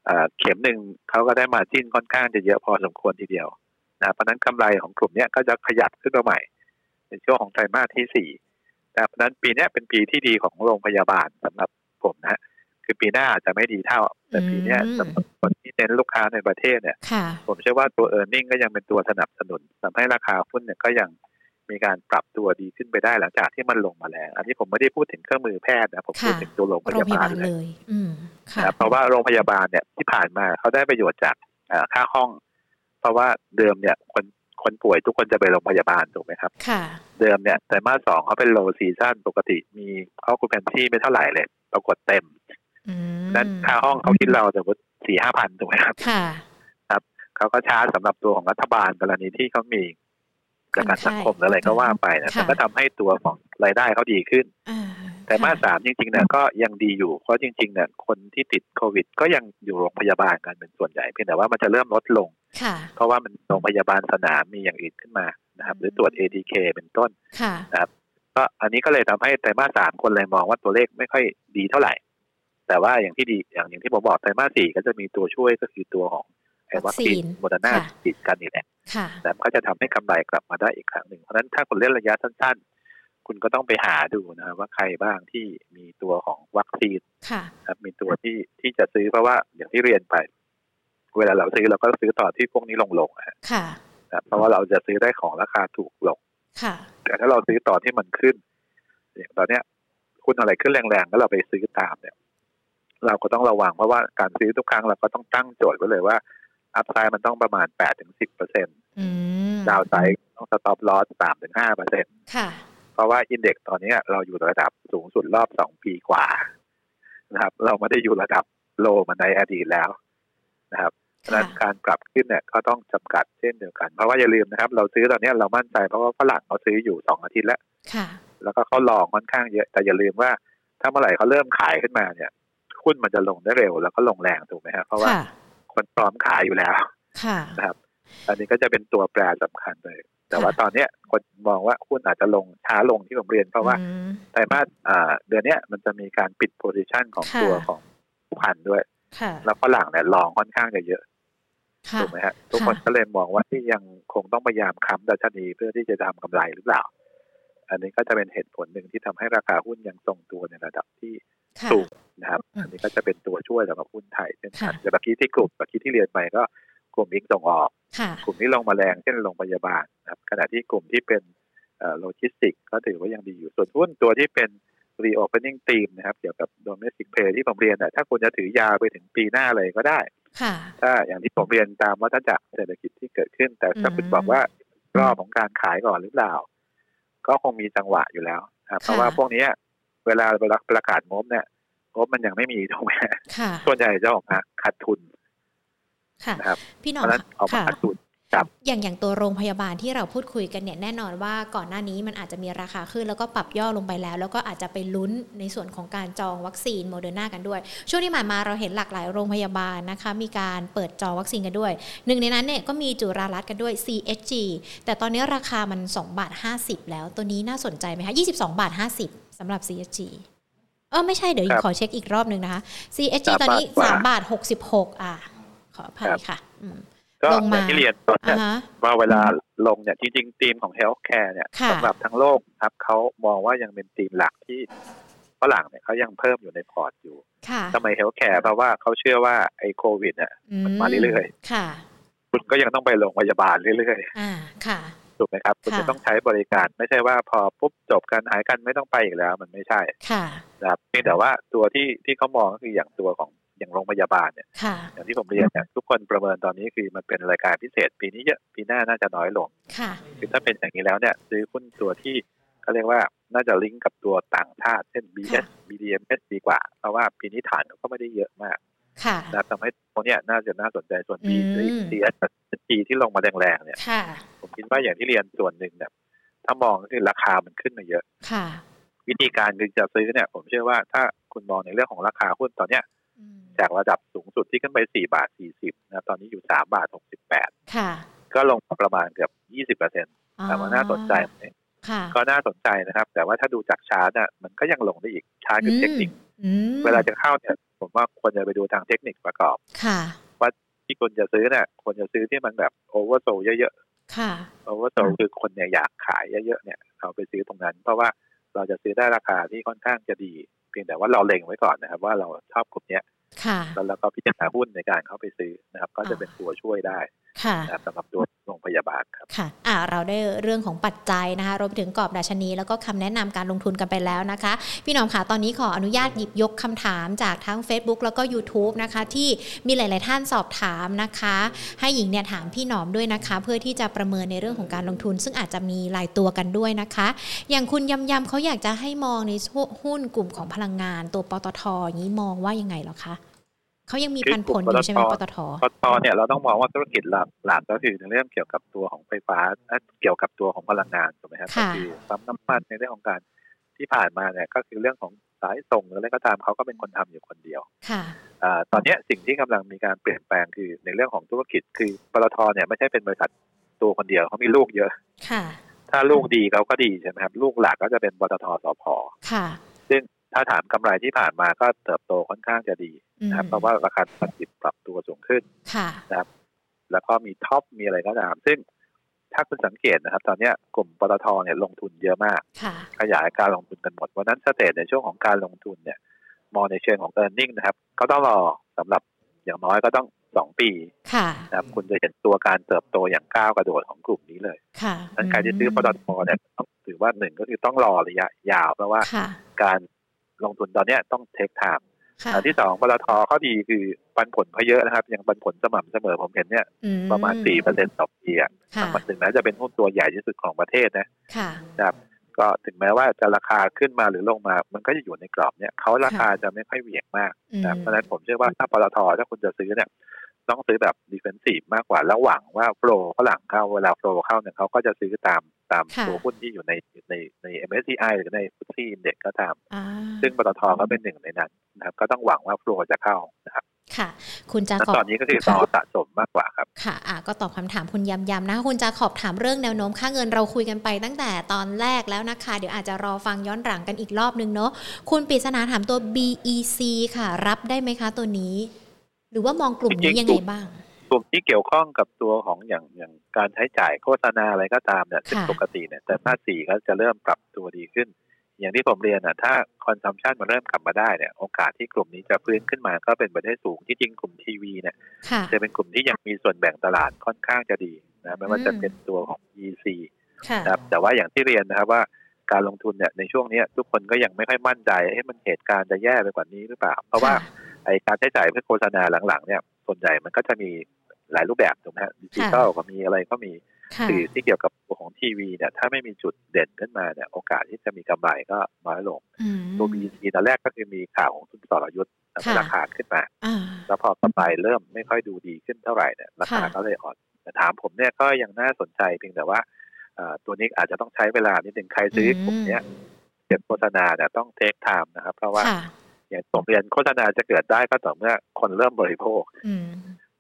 เอ่อเข็มหนึ่งเขาก็ได้ margin ค่อนข้างจะเยอะพอสมควรทีเดียวนะเพราะฉะนั้นกำไรของกลุ่มเนี้ยก็จะขยับขึ้นมาใหม่ ในช่วงของไตรมาสที่สี่นะเพราะฉะนั้นปีเนี้ยเป็นปีที่ดีของโรงพยาบาลสำหรับผมนะฮะคือปีหน้าอาจจะไม่ดีเท่า แต่ปีเนี้ยอืมสำหรับคนที่เน้นลูกค้าในประเทศเนี่ยค่ะผมเชื่อว่าตัว e a r n i n g ก็ยังเป็นตัวสนับสนุนทำให้ราคาหุ้นเนี่ยก็ยังมีการปรับตัวดีขึ้นไปได้หลังจากที่มันลงมาแรงอันนี้ผมไม่ได้พูดถึงเครื่องมือแพทย์นะผมพูดค่ะถึงตัวโรงพโรงยาพยาบาบาลลเลเลยยอืมค่ะนะครับเพราะว่าโรงพยาบาลเนี่ยที่ผ่านมาเขาได้ประโยชน์จากเอ่อค่าห้อง เพราะว่าเดิมเนี่ยคน คนป่วยทุกคนจะไปโรงพยาบาลถูกไหมครับ ค่ะ เดิมเนี่ยไตรมาสสองเขาเป็น low season ปกติมี occupancy ไม่เท่าไหร่เลยปรากฏเต็มอืมนั้นค่าห้องเขาคิดเราแต่ว่าสี่ห้าพันถูกไหมครับ ค่ะเขาก็ชาร์จสำหรับตัวของรัฐบาลกรณีที่เขามีประกันสังคมหรืออะไรก็ว่าไปนะค่ะแต่ก็ทำให้ตัวของรายได้เขาดีขึ้นอ่า ไตรมาสค่ะสามจริงๆเนี่ยก็ยังดีอยู่ เพราะจริงๆเนี่ยคนที่ติดโควิด ก็ยังอยู่โรงพยาบาลกันเป็นส่วนใหญ่เพียงแต่ว่ามันจะเริ่มลดลงค่ะเพราะว่ามันโรงพยาบาลสนามมีอย่างอื่นขึ้นมานะครับ หรือตรวจ ATK เป็นต้นค่ะก็ก็อันนี้ก็เลยทำให้ไตรมาสสามคนเลยมองว่าตัวเลขไม่ค่อยดีเท่าไหร่ แต่ว่าอย่างที่ดีอย่างอย่างที่ผมบอกไตรมาสสี่ก็จะมีตัวช่วยก็คือตัวของไอ้วัคซีนโมเดอร์นาติดกันนี่แหละค่ะแต่ก็จะทำให้กำไรกลับมาได้อีกครั้งหนึ่ง เพราะฉะนั้นถ้าคุณเล่นระยะสั้นๆ คุณก็ต้องไปหาดูนะครับว่าใครบ้างที่มีตัวของวัคซีนค่ะครับ มีตัวที่ที่จะซื้อเพราะว่าอย่างที่เรียนไป เวลาเราซื้อเราก็ซื้อตอนที่พวกนี้ลงลงๆอะค่ะครับเพราะว่าเราจะซื้อได้ของราคาถูกลงค่ะ แต่ถ้าเราซื้อตอนที่มันขึ้น อย่างตอนเนี้ยคุณอะไรขึ้นแรงๆแล้วเราไปซื้อตามเนี่ย เราก็ต้องระวังเพราะว่าการซื้อทุกครั้งเราก็ต้องตั้งโจทย์ไว้เลยว่า upside มันต้องประมาณแปดถึงสิบเปอร์เซ็นต์อืม down side ต้อง stop loss สามถึงห้าเปอร์เซ็นต์ค่ะเพ ราะว่า index ตอนนี้เราอยู่ระดับสูงสุดรอบสองปีกว่านะครับ เราไม่ได้อยู่ระดับโลมาในอดีตแล้วนะครับเพราะฉะนั้นการปรับขึ้นเนี่ยก็ต้องจำกัดเช่นเดียวกัน เพราะว่าอย่าลืมนะครับ เราซื้อตอนนี้เรามั่นใจเพราะว่าฝรั่งเขาซื้ออยู่สองอาทิตย์แล้วค่ะแล้วก็เขาลองค่อนข้างเยอะ แต่อย่าลืมว่าถ้าเมื่อไหร่เขาเริ่มขายขึ้นมาเนี่ยหุ้นมันจะลงได้เร็วแล้วก็ลงแรงถูกไหมครับเพราะว่าค่ะคนพร้อมขายอยู่แล้วค่ะนะครับ อันนี้ก็จะเป็นตัวแปรสำคัญเลย แต่ว่าตอนเนี้ยคนมองว่าหุ้นอาจจะลงช้าลงที่ผมเรียน เพราะว่าอืมไตรมาสอ่าเดือนเนี้ยมันจะมีการปิดโพซิชันของค่ะตัวของพันธุ์ด้วยค่ะแล้วฝรั่งเนี่ย longค่อนข้างจะเยอะค่ะถูกไหมฮะทุกคนก็เลยมองว่าที่ยังคงต้องพยายามค้ำดัชนีเพื่อที่จะทำกำไรหรือเปล่า อันนี้ก็จะเป็นเหตุผลหนึ่งที่ทำให้ราคาหุ้นยังทรงตัวในระดับที่ค่ะสูงนะครับอืมอันนี้ก็จะเป็นตัวช่วยสำหรับหุ้นไทยเช่นกันค่ะแต่เมื่อกี้ที่กลุ่มเมื่อกี้ที่เรียนไปก็กลุ่มอิงส่งออกค่ะ กลุ่มที่ลงมาแรงเช่นโรงพยาบาลนะครับขณะที่กลุ่มที่เป็นโลจิสติกก็ถือว่ายังดีอยู่ส่วนหุ้นตัวที่เป็น reopening team นะครับ เกี่ยวกับ domestic play ที่ผมเรียนน่ะถ้าคุณจะถือยาวไปถึงปีหน้าเลยก็ได้ค่ะถ้าอย่างที่ผมเรียนตามวัฏจักรเศรษฐกิจที่เกิดขึ้น แต่ถ้าอืมคุณบอกว่ารอบของการขายก่อนหรือเปล่า ก็คงมีจังหวะอยู่แล้วนะครับเพราะว่าพวกเนี้ยเวลาเวลาประกาศงบเนี่ยงบมันยังไม่มีถูกไหมค่ะส่วนใหญ่จะออกมาขาดทุน ค่ะนะครับพี่หนเพอมราะฉะนั้นออกมาค่ะขาดทุนอย่างอย่างตัวโรงพยาบาลที่เราพูดคุยกันเนี่ยแน่นอนว่าก่อนหน้านี้มันอาจจะมีราคาขึ้นแล้วก็ปรับย่อลงไปแล้ว แล้วก็อาจจะไปลุ้นในส่วนของการจองวัคซีนโมเดอร์นากันด้วย ช่วงที่ผ่านมาเราเห็นหลากหลายโรงพยาบาลนะคะ มีการเปิดจองวัคซีนกันด้วย หนึ่งในนั้นเนี่ยก็มีจุฬารัตน์กันด้วย CHG แต่ตอนนี้ราคามัน2บาท50 แล้วตัวนี้น่าสนใจไหมคะ22บาท50สำหรับ CHG เออไม่ใช่เดี๋ยวครับขอเช็คอีกรอบหนึ่งนะคะ CHG สามตอนนี้บาทกว่า3บาท66อะข ออภัยครับค่ะอืมก็ลองมาย่างที่เรียนตอนอ่าเนี้ยฮะว่าเวลาลงเนี่ยจริงๆ ธีมของ healthcare เนี่ยค่ะสำหรับทั้งโลกครับเขามองว่ายังเป็นธีมหลักที่ฝรั่งเนี่ยเขายังเพิ่มอยู่ในพอร์ตอยู่ค่ะทำไม healthcare เพราะว่าเขาเชื่อว่าไอ้โควิดเนี่ยมันมาเรื่อยค่ะคุณก็ยังต้องไปโรงพยาบาลเรื่อยอ่าค่ะๆถูกไหมครับ คุณค่ะจะต้องใช้บริการไม่ใช่ว่าพอปุ๊บจบกันหายกันไม่ต้องไปอีกแล้ว มันไม่ใช่ ค่ะนะครับเพียงแต่ว่าตัวที่ที่เขามองก็คืออย่างตัวของ อย่างโรงพยาบาลเนี่ยค่ะอย่างที่ผมเรียนเนี่ยทุกคนประเมินตอนนี้คือมันเป็นรายการพิเศษ ปีนี้เยอะปีหน้าน่าจะน้อยลงค่ะคือถ้าเป็นอย่างนี้แล้วเนี่ยซื้อหุ้นตัวที่เขาเรียกว่าน่าจะลิงก์กับตัวต่างชาติ เช่น BS BDMs ดีกว่า เพราะว่าปีนี้ฐานเขาก็ไม่ได้เยอะมากค่ะนะทำให้ตรงเนี้ยน่าจะน่าสนใจส่วน B อืม CS กับ G ที่ลงมาแรงๆเนี่ยค่ะผมคิดว่าอย่างที่เรียนส่วนหนึ่งเนี่ยถ้ามองก็คือราคามันขึ้นมาเยอะค่ะวิธีการคือจะซื้อเนี่ย ผมเชื่อว่าถ้าคุณมองในเรื่องของราคาหุ้นตอนเนี้ยอืม จากระดับสูงสุดที่ขึ้นไป 4 บาท 40นะตอนนี้อยู่ 3 บาท 68 ค่ะ ก็ลงมาประมาณเกือบ 20เปอร์เซ็นต์อ๋อแต่ว่าน่าสนใจไหมค่ะก็น่าสนใจนะครับ แต่ว่าถ้าดูจากชาร์ตน่ะมันก็ยังลงได้อีกชาร์ตคือเทคนิคอืมเวลาจะเข้าเนี่ย ผมว่าควรจะไปดูทางเทคนิคประกอบ ค่ะที่คุณจะซื้อเนี่ยควรจะซื้อที่มันแบบ oversold เยอะค่ะๆ oversold คือคนเนี่ยอยากขายเยอะๆเนี่ยเอาไปซื้อตรงนั้น เพราะว่าเราจะซื้อได้ราคาที่ค่อนข้างจะดี เพียงแต่ว่าเราเล็งไว้ก่อนนะครับ ว่าเราชอบกลุ่มเนี้ยค่ะแล้วเราก็พิจารณาหุ้นในการเข้าไปซื้อนะครับ ก็จะเป็นตัวช่วยได้ค่ะนะครับ สำหรับตัวโรงพยาบาลครับค่ะอ่าเราได้เรื่องของปัจจัยนะคะรวมไปถึงกรอบดัชนี แล้วก็คำแนะนำการลงทุนกันไปแล้วนะคะ พี่หน้อมค่ะตอนนี้ขออนุญาตหยิบยกคำถามจากทั้ง Facebook แล้วก็ YouTube นะคะ ที่มีหลาย ๆ ท่านสอบถามนะคะ ให้หญิงเนี่ยถามพี่หนอมด้วยนะคะ เพื่อที่จะประเมินในเรื่องของการลงทุน ซึ่งอาจจะมีหลายตัวกันด้วยนะคะ อย่างคุณยำยำเขาอยากจะให้มองในหุ้นกลุ่มของพลังงาน ตัวปตทอย่างนี้มองว่ายังไงเหรอคะ เขายังมีปันผลอยู่ใช่ไหมปตทปตทเนี่ยเราต้องมองว่าธุรกิจหลักหลักก็คือในเรื่องเกี่ยวกับตัวของไฟฟ้าเอ่อเกี่ยวกับตัวของพลังงานถูกไหมครับก็ค่ะคือปั๊มน้ำมันในเรื่องของการที่ผ่านมาเนี่ยก็คือเรื่องของสายส่งหรืออะไรก็ตามเขาก็เป็นคนทำอยู่คนเดียวค่ะอาตอนเนี้ยสิ่งที่กำลังมีการเปลี่ยนแปลงคือในเรื่องของธุรกิจ คือปตทเนี่ยไม่ใช่เป็นบริษัทตัวคนเดียวเขามีลูกเยอะ ค่ะ ถ้าลูกดีเขาก็ดีใช่ไหมครับลูกหลักก็จะเป็นปตทสพค่ะซึ่ง ถ้าถามกำไรที่ผ่านมาก็เติบโตค่อนข้างจะดีนะครับอืมเพราะว่าราคาผลิตปรับตัวสูงขึ้นค่ะแล้วก็มีท็อปมีอะไรก็ตาม ซึ่งถ้าคุณสังเกตนะครับ ตอนเนี้ยกลุ่มปตทเนี่ยลงทุนเยอะมากค่ะขยายการลงทุนกันหมดวันนั้นสเตทในช่วงของการลงทุนเนี่ย มองในเชิงของ e a r n i n g นะครับ ก็ต้องรอสำหรับอย่างน้อยก็ต้องสองปีค่ะนะครับคุณจะเห็นตัวการเติบโตอย่างก้าวกระโดดของกลุ่มนี้เลยค่ะดังนั้นใครที่ซื้อปตทเนี่ยต้องถือว่าหนึ่งก็คือต้องรอระยะยาวเพราะว่าค่ะการ ลงทุนตอนเนี้ยต้อง take time ค่ะอันที่สองปตทข้อดีคือปันผลเขาเยอะนะครับ ยังปันผลสม่ำเสมอผมเห็นเนี่ยอืประมาณสี่เปอร์เซ็นต์ต่อปีอะค่ะมันถึงแม้จะเป็นหุ้นตัวใหญ่ที่สุดของประเทศนะค่ะนะครับ ก็ถึงแม้ว่าจะราคาขึ้นมาหรือลงมา มันก็จะอยู่ในกรอบเนี่ยเขาราคาจะไม่ค่อยเหวี่ยงมากอืมนะครับเพราะฉะนั้นผมเชื่อว่าถ้าปตทถ้าคุณจะซื้อเนี่ยต้องซื้อแบบ defensive มากกว่าแล้วหวังว่า flow ฝรั่งเข้าเวลา flow เข้าเนี่ยเขาก็จะซื้อตาม ตามค่ะตัวหุ้นที่อยู่ในในใน MSCI หรือใน FTSE index ก็ตามอ่าซึ่งปตทก็เป็นหนึ่งในนั้นนะครับ ก็ต้องหวังว่า flow จะเข้านะครับค่ะ คุณจาแล้วขอบตอนนี้ก็คือรอสะสมมากกว่าครับ ค่ะอะก็ตอบคำถามคุณยำยำนะคะคุณจาขอบถามเรื่องแนวโน้มค่าเงินเราคุยกันไปตั้งแต่ตอนแรกแล้วนะคะ เดี๋ยวอาจจะรอฟังย้อนหลังกันอีกรอบนึงเนาะ คุณปริศนาถามตัว BEC ค่ะ รับได้ไหมคะตัวนี้ หรือว่ามองกลุ่มนี้ยังไงบ้าง กลุ่มที่เกี่ยวข้องกับตัวของอย่างอย่างการใช้จ่ายโฆษณาอะไรก็ตามเนี่ยซึ่งค่ะปกติเนี่ยแต่ภาคสี่ก็จะเริ่มปรับตัวดีขึ้น อย่างที่ผมเรียนอะถ้าคอนซัมชันมันเริ่มกลับมาได้เนี่ยโอกาสที่กลุ่มนี้จะฟื้นขึ้นมาก็เป็นไปได้สูงที่จริงกลุ่มทีวีเนี่ยจะเป็นกลุ่มที่ยังมีส่วนแบ่งตลาดค่อนข้างจะดีนะไม่ว่าจะเป็นตัวของ EC นะครับแต่ว่าอย่างที่เรียนนะครับว่าการลงทุนเนี่ยในช่วงนี้ทุกคนก็ยังไม่ค่อยมั่นใจให้มันเหตุการณ์จะแย่ไปกว่านี้หรือเปล่า เพราะว่าไอการใช้จ่ายเพื่อโฆษณาหลังๆเนี่ยส่วนใหญ่มันก็จะมี หลายรูปแบบถูกไหมฮะดิจิตอลก็มีอะไรก็มีค่ะสื่อที่เกี่ยวกับตัวของทีวีเนี่ยถ้าไม่มีจุดเด่นขึ้นมาเนี่ยโอกาสที่จะมีกำไรก็น้อยลงอืมตัว BC ตอนแรกก็คือมีข่าวของทุนสรยุทธ์ทำให้ค่ะราคาขึ้นมาอ่าแล้วพอกำไรเริ่มไม่ค่อยดูดีขึ้นเท่าไหร่เนี่ยราคาค่ะก็เลยอ่อนแต่ถามผมเนี่ยก็ยังน่าสนใจเพียงแต่ว่าเอ่อตัวนี้อาจจะต้องใช้เวลานิดนึงใครซื้อกลุ่มเนี้ยเก็บโฆษณาเนี่ยต้อง take time นะครับ เพราะว่าค่ะอย่างผมเรียนโฆษณาจะเกิดได้ก็ต่อเมื่อคนเริ่มบริโภคอืม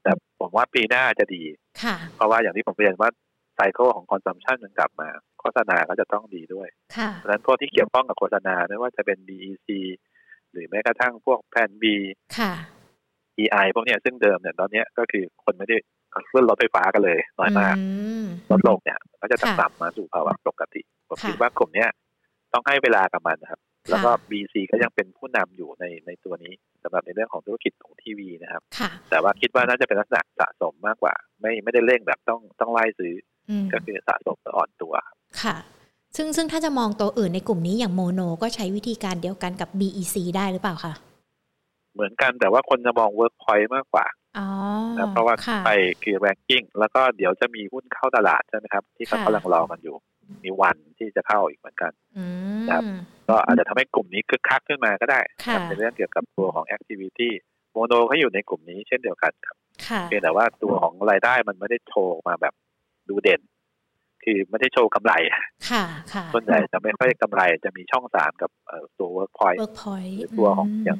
แต่ผมว่าปีหน้าจะดีค่ะเพราะว่าอย่างที่ผมเรียนว่า cycle ของ consumption มันกลับมา โฆษณาก็จะต้องดีด้วยค่ะเพราะฉะนั้นพวกที่เกี่ยวข้องกับโฆษณาไม่ว่าจะเป็น BEC หรือแม้กระทั่งพวกแพน B ค่ะ EI พวกเนี้ยซึ่งเดิมเนี่ยตอนเนี้ยก็คือคนไม่ได้ขึ้นรถไฟฟ้ากันเลยน้อยมากอืมลดลงเนี่ย ก็จะค่ะกลับมาสู่ภาวะปกติ ผมค่ะคิดว่ากลุ่มเนี้ยต้องให้เวลากับมันนะครับ แล้วก็ค่ะ BC ก็ยังเป็นผู้นำอยู่ในในตัวนี้สำหรับในเรื่องของธุรกิจของทีวีนะครับค่ะแต่ว่าคิดว่าน่าจะเป็นลักษณะสะสมมากกว่า ไม่ไม่ได้เร่งแบบต้องต้องไล่ซื้ออืมก็คือสะสมแล้วอ่อนตัวครับค่ะ ซึ่งซึ่งถ้าจะมองตัวอื่นในกลุ่มนี้อย่างโมโน ก็ใช้วิธีการเดียวกันกับ BEC ได้หรือเปล่าคะเหมือนกันแต่ว่าคนจะมองเวิร์กพอยต์มากกว่าอ๋อนะเพราะว่าค่ะไปคือ ranking แล้วก็เดี๋ยวจะมีหุ้นเข้าตลาดใช่ไหมครับ ที่เขาค่ะกำลังรอมันอยู่ มีวันที่จะเข้าอีกเหมือนกัน อื ครับมก็อาจจะทำให้กลุ่มนี้คึกคักขึ้นมาก็ได้ค่ะครับในเรื่องเกี่ยวกับตัวของ activity โมโนก็อยู่ในกลุ่มนี้เช่นเดียวกันครับค่ะเพียงแต่ว่าตัวของรายได้มันไม่ได้โชว์มาแบบดูเด่น คือไม่ได้โชว์กำไรค่ะค่ะส่วนใหญ่จะไม่ค่อยกำไรจะมีช่องสามกับเอ่อตัว Workpoint Workpoint หรือตัวของอย่าง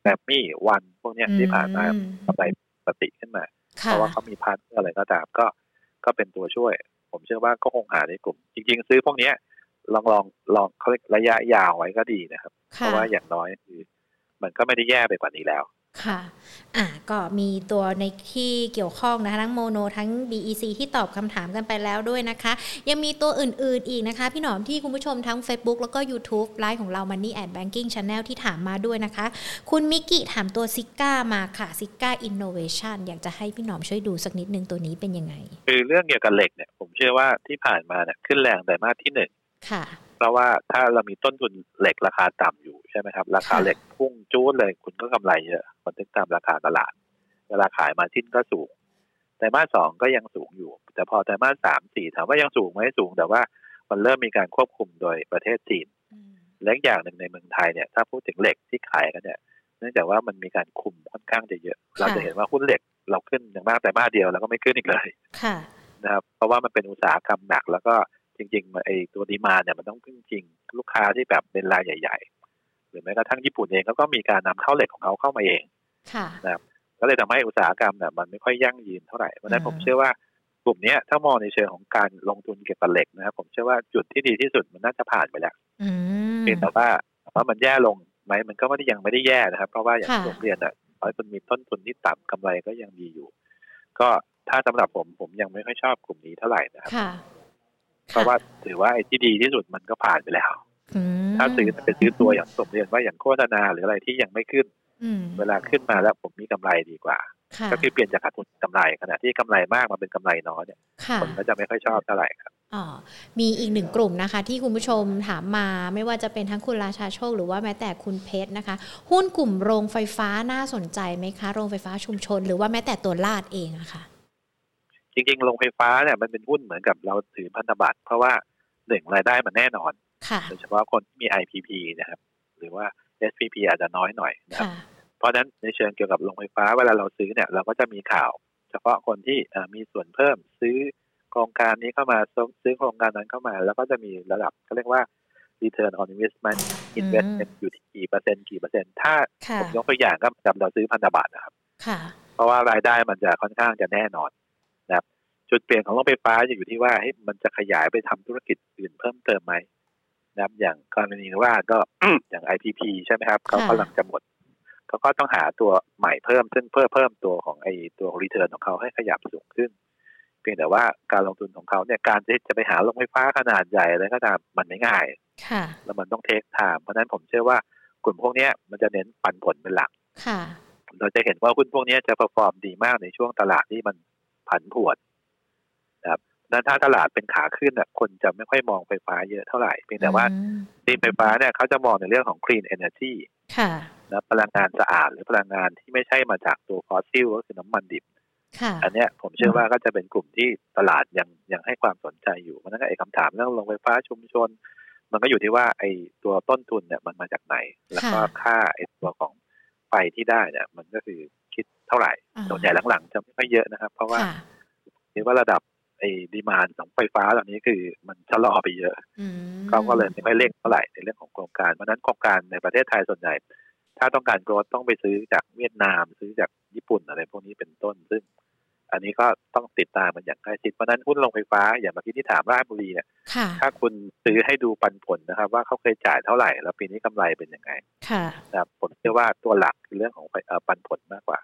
แกรมมี่ One พวกเนี้ยที่ผ่านมาอืกำไรปกติขึ้นมา เพค่ะราะว่าเขามี partner อะไรก็ตามก็ก็เป็นตัวช่วย ผมเชื่อว่าก็คงหาในกลุ่ม จริง ๆ ซื้อพวกเนี้ย ลองลองลองเขาเรียกระยะยาวไว้ก็ดีนะครับ เพค่ะราะว่าอย่างน้อยคือมันก็ไม่ได้แย่ไปกว่านี้แล้ว ค่ะ อะก็มีตัวในที่เกี่ยวข้องนะคะทั้งโมโนทั้ง BEC ที่ตอบคำถามกันไปแล้วด้วยนะคะ ยังมีตัวอื่นๆอีกนะคะ พี่หนอมที่คุณผู้ชมทั้ง Facebook แล้วก็ YouTube live ของเรา Money and Banking Channel ที่ถามมาด้วยนะคะ คุณมิกกี้ถามตัวซิก้ามาค่ะซิก้า Innovation อยากจะให้พี่หนอมช่วยดูสักนิดนึงตัวนี้เป็นยังไง คือเรื่องเกี่ยวกับเหล็กเนี่ยผมเชื่อว่าที่ผ่านมาเนี่ยขึ้นแรงไตรมาสที่หนึ่งค่ะ เพราะว่าถ้าเรามีต้นทุนเหล็กราคาต่ำอยู่ใช่ไหมครับ ราคาค่ะเหล็กพุ่งจู๊ดเลยคุณก็กำไรเยอะมันถึงตามราคาตลาด เวลาขายมาทิ้นก็สูงไตรมาสสองก็ยังสูงอยู่ แต่พอไตรมาสสามสี่ถามว่ายังสูงไหมสูง แต่ว่ามันเริ่มมีการควบคุมโดยประเทศจีนอืมและอีกอย่างหนึ่งในเมืองไทยเนี่ยถ้าพูดถึงเหล็กที่ขายกันเนี่ย เนื่องจากว่ามันมีการคุมค่อนข้างจะเยอะ เราจะเห็นว่าหุ้นเหล็กเราขึ้นอย่างมากแต่มาสเดียวแล้วก็ไม่ขึ้นอีกเลยค่ะนะครับเพราะว่ามันเป็นอุตสาหกรรมหนัก แล้วก็ จริงๆไอ้ตัวดีมาเนี่ยมันต้องพึ่งจริง ลูกค้าที่แบบเป็นรายใหญ่ ๆ หรือแม้กระทั่งญี่ปุ่นเองเขาก็มีการนำเข้าเหล็กของเขาเข้ามาเองค่ะก็เลยทำให้อุตสาหกรรมเนี่ยมันไม่ค่อยยั่งยืนเท่าไหร่เพราะฉะนั้นอืมผมเชื่อว่ากลุ่มนี้ถ้ามองในเชิงของการลงทุนเก็บปเหล็กนะครับผมเชื่อว่าจุดที่ดีที่สุดมันน่าจะผ่านไปแล้วเพียงแต่ว่าว่ามันแย่ลงไหมมันก็ไม่ได้ยังไม่ได้แย่นะครับ เพราะว่าอย่างที่ผมเรียนอะขอให้คุณมีต้นทุนที่ต่ำกำไรก็ยังดีอยู่ ก็ถ้าสำหรับผมผมยังไม่ค่อยชอบกลุ่มนี้เท่าไหร่นะครับ เพราะว่าถือว่าไอ้ที่ดีที่สุดมันก็ผ่านไปแล้วถ้าซื้อไปซื้อตัวอย่างสมเรียนว่าอย่างโฆษณาหรืออะไรที่ยังไม่ขึ้นเวลาขึ้นมาแล้วผมมีกำไรดีกว่า ก็คือเปลี่ยนจากขาดทุนกำไรขณะที่กำไรมากมาเป็นกำไรน้อยเนี่ยคนก็จะไม่ค่อยชอบเท่าไหร่ครับอ๋อมีอีกหนึ่งกลุ่มนะคะ ที่คุณผู้ชมถามมาไม่ว่าจะเป็นทั้งคุณราชาโชค หรือว่าแม้แต่คุณเพชรนะคะ หุ้นกลุ่มโรงไฟฟ้าน่าสนใจไหมคะ โรงไฟฟ้าชุมชน หรือว่าแม้แต่ตัวลาดเองอะคะ จริงๆโรงไฟฟ้าเนี่ยมันเป็นหุ้นเหมือนกับเราถือพันธบัตรเพราะว่าหนึ่งรายได้มันแน่นอนโดยเฉพาะคนที่มี IPP นะครับ หรือว่า SPP อาจจะน้อยหน่อยนะครับ เพราะฉะนั้นในเชิงเกี่ยวกับโรงไฟฟ้าเวลาเราซื้อเนี่ยเราก็จะมีข่าว เฉพาะคนที่มีส่วนเพิ่มซื้อโครงการนี้เข้ามาซื้อโครงการนั้นเข้ามา แล้วก็จะมีระดับเขาเรียกว่า return on investment investment อยู่ที่กี่เปอร์เซ็นต์กี่เปอร์เซ็นต์ถ้าผมยกตัวอย่างก็จำเราซื้อพันธบัตรนะครับเพราะว่ารายได้มันจะค่อนข้างจะแน่นอนนะครับ จุดเปลี่ยนของโรงไฟฟ้าจะอยู่ที่ว่าให้มันจะขยายไปทำธุรกิจอื่นเพิ่มเติมไหมนะครับอย่างกรณีว่าก็อย่าง IPP ใช่ไหมครับเขากำลังจะหมดเขาก็ต้องหาตัวใหม่เพิ่มซึ่งเพิ่มเพิ่มตัวของไอ้ตัว return ของเขาให้ขยับสูงขึ้น เพียงแต่ว่าการลงทุนของเขาเนี่ยการที่จะไปหาโรงไฟฟ้าขนาดใหญ่อะไรก็ตามมันไม่ง่ายแล้วมันต้อง take time เพราะนั้นผมเชื่อว่ากลุ่มพวกนี้มันจะเน้นปันผลเป็นหลักเราจะเห็นว่าหุ้นพวกนี้จะ perform ดีมากในช่วงตลาดที่มันผันผวน นะครับนั้นถ้าตลาดเป็นขาขึ้นอะคนจะไม่ค่อยมองไฟฟ้าเยอะเท่าไหร่เพียงแต่ว่าทีมไฟฟ้าเนี่ยเขาจะมองในเรื่องของ clean energy และพลังงานสะอาดหรือพลังงานที่ไม่ใช่มาจากตัวฟอสซิลก็คือน้ำมันดิบอันเนี้ยผมเชื่อว่าก็จะเป็นกลุ่มที่ตลาดยังยังให้ความสนใจอยู่เพราะนั้นไอ้คำถามเรื่องโรงไฟฟ้าชุมชน มันก็อยู่ที่ว่าไอ้ตัวต้นทุนเนี่ยมันมาจากไหน แล้วก็ค่าไอ้ตัวของไฟที่ได้เนี่ย มันก็คือคิดเท่าไหร่ส่วนใหญ่หลังๆ จะไม่ค่อยเยอะนะครับ เพราะว่าคิดว่าระดับ ไอ้ดีมานของไฟฟ้าเหล่านี้คือมันชะลอไปเยอะเขาก็เลยไม่ค่อยเร่งเท่าไหร่ในเรื่องของโครงการเพราะนั้นโครงการในประเทศไทยส่วนใหญ่ ถ้าต้องการโกรธต้องไปซื้อจากเวียดนาม ซื้อจากญี่ปุ่นอะไรพวกนี้เป็นต้น ซึ่ง อันนี้ก็ต้องติดตามมันอย่างใกล้ชิดเพราะนั้นหุ้นลงไฟฟ้าอย่างเมื่อกี้ที่ถามราชบุรีเนี่ยถ้าคุณซื้อให้ดูปันผลนะครับ ว่าเขาเคยจ่ายเท่าไหร่แล้วปีนี้กำไรเป็นยังไงนะครับผมเชื่อว่าตัวหลักคือเรื่องของปันผลมากกว่า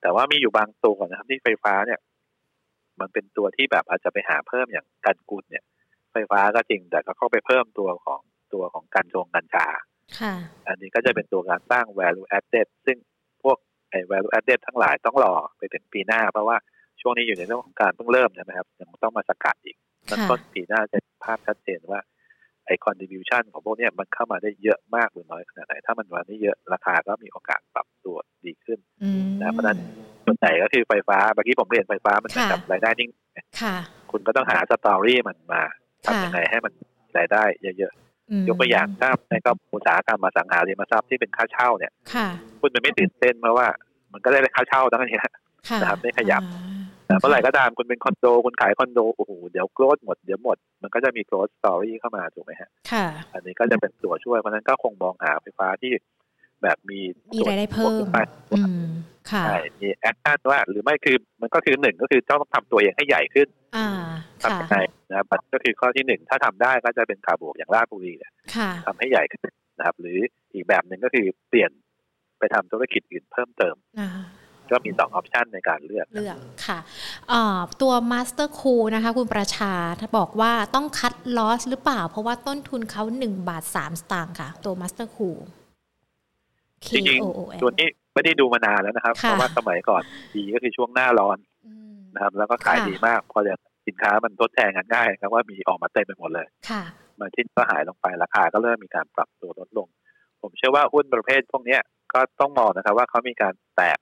แต่ว่ามีอยู่บางตัวนะครับที่ไฟฟ้าเนี่ย มันเป็นตัวที่แบบอาจจะไปหาเพิ่มอย่างกันกุลเนี่ย ไฟฟ้าก็จริงแต่ก็เข้าไปเพิ่มตัวของตัวของการชงกัญชาอันนี้ก็จะเป็นตัวการสร้าง value added ซึ่งพวกไอ้ value added ทั้งหลายต้องรอไปถึงปีหน้า เพราะว่าช่วงนี้อยู่ในเรื่องของการเพิ่งเริ่มใช่ไหมครับยังต้องมาสกัดอีกมันต้นปีหน้าจะภาพชัดเจนว่าไอ้ contribution ของพวกนี้มันเข้ามาได้เยอะมากหรือน้อยขนาดไหน ถ้ามันมาได้เยอะราคาก็มีโอกาสปรับตัวดีขึ้นนะเพราะนั้น ส่วนใหญ่ก็คือไฟฟ้าเมื่อกี้ผมเรียนไฟฟ้ามันกับรายได้นิ่งคุณก็ต้องหา story มันมาทำยังไงให้มันรายได้เยอะยกตัวอย่างถ้าในก็อุตสาหกรรมอสังหาริมทรัพย์ที่เป็นค่าเช่าเนี่ยคุณมันไม่ตื่นเต้นเพราะว่า มันก็ได้ค่าเช่าทั้งนี้นะครับไม่ขยับแต่เมื่อไหร่ก็ตามคุณเป็นคอนโดคุณขายคอนโดโอ้โหเดี๋ยว growth หมดเดี๋ยวหมด มันก็จะมี growth story เข้ามาถูกไหมฮะอันนี้ก็จะเป็นตัวช่วยเพราะนั้นก็คงมองหาไฟฟ้าที่แบบมีมีรายได้เพิ่ม ใช่มี action ว่า หรือไม่คือมันก็คือหนึ่งก็คือต้องทำตัวเองให้ใหญ่ขึ้นทำยังไงนะครับก็คือข้อที่หนึ่งถ้าทำได้ก็จะเป็นขาบวกอย่างราชบุรีเนี่ยทำให้ใหญ่ขึ้นนะครับ หรืออีกแบบหนึ่งก็คือเปลี่ยนไปทำธุรกิจอื่นเพิ่มเติมก็มีสอง option ในการเลือกเลือกค่ะตัว Master Cool นะคะ คุณประชาถ้าบอกว่าต้อง cut loss หรือเปล่า เพราะว่าต้นทุนเขาหนึ่งบาทสามสตางค์ค่ะ ตัว Master Coolจริงๆตัวนี้ ไม่ได้ดูมานานแล้วนะครับ เพราะว่าสมัยก่อนดีก็คือช่วงหน้าร้อนนะครับ แล้วก็ขายดีมากพอจะสินค้ามันทดแทนกันง่ายครับว่ามีออกมาเต็มไปหมดเลยมาทิ้นก็หายลงไปราคาก็เริ่มมีการปรับตัวลดลง ผมเชื่อว่าหุ้นประเภทพวกนี้ก็ต้องมองนะครับว่าเขามีการแตก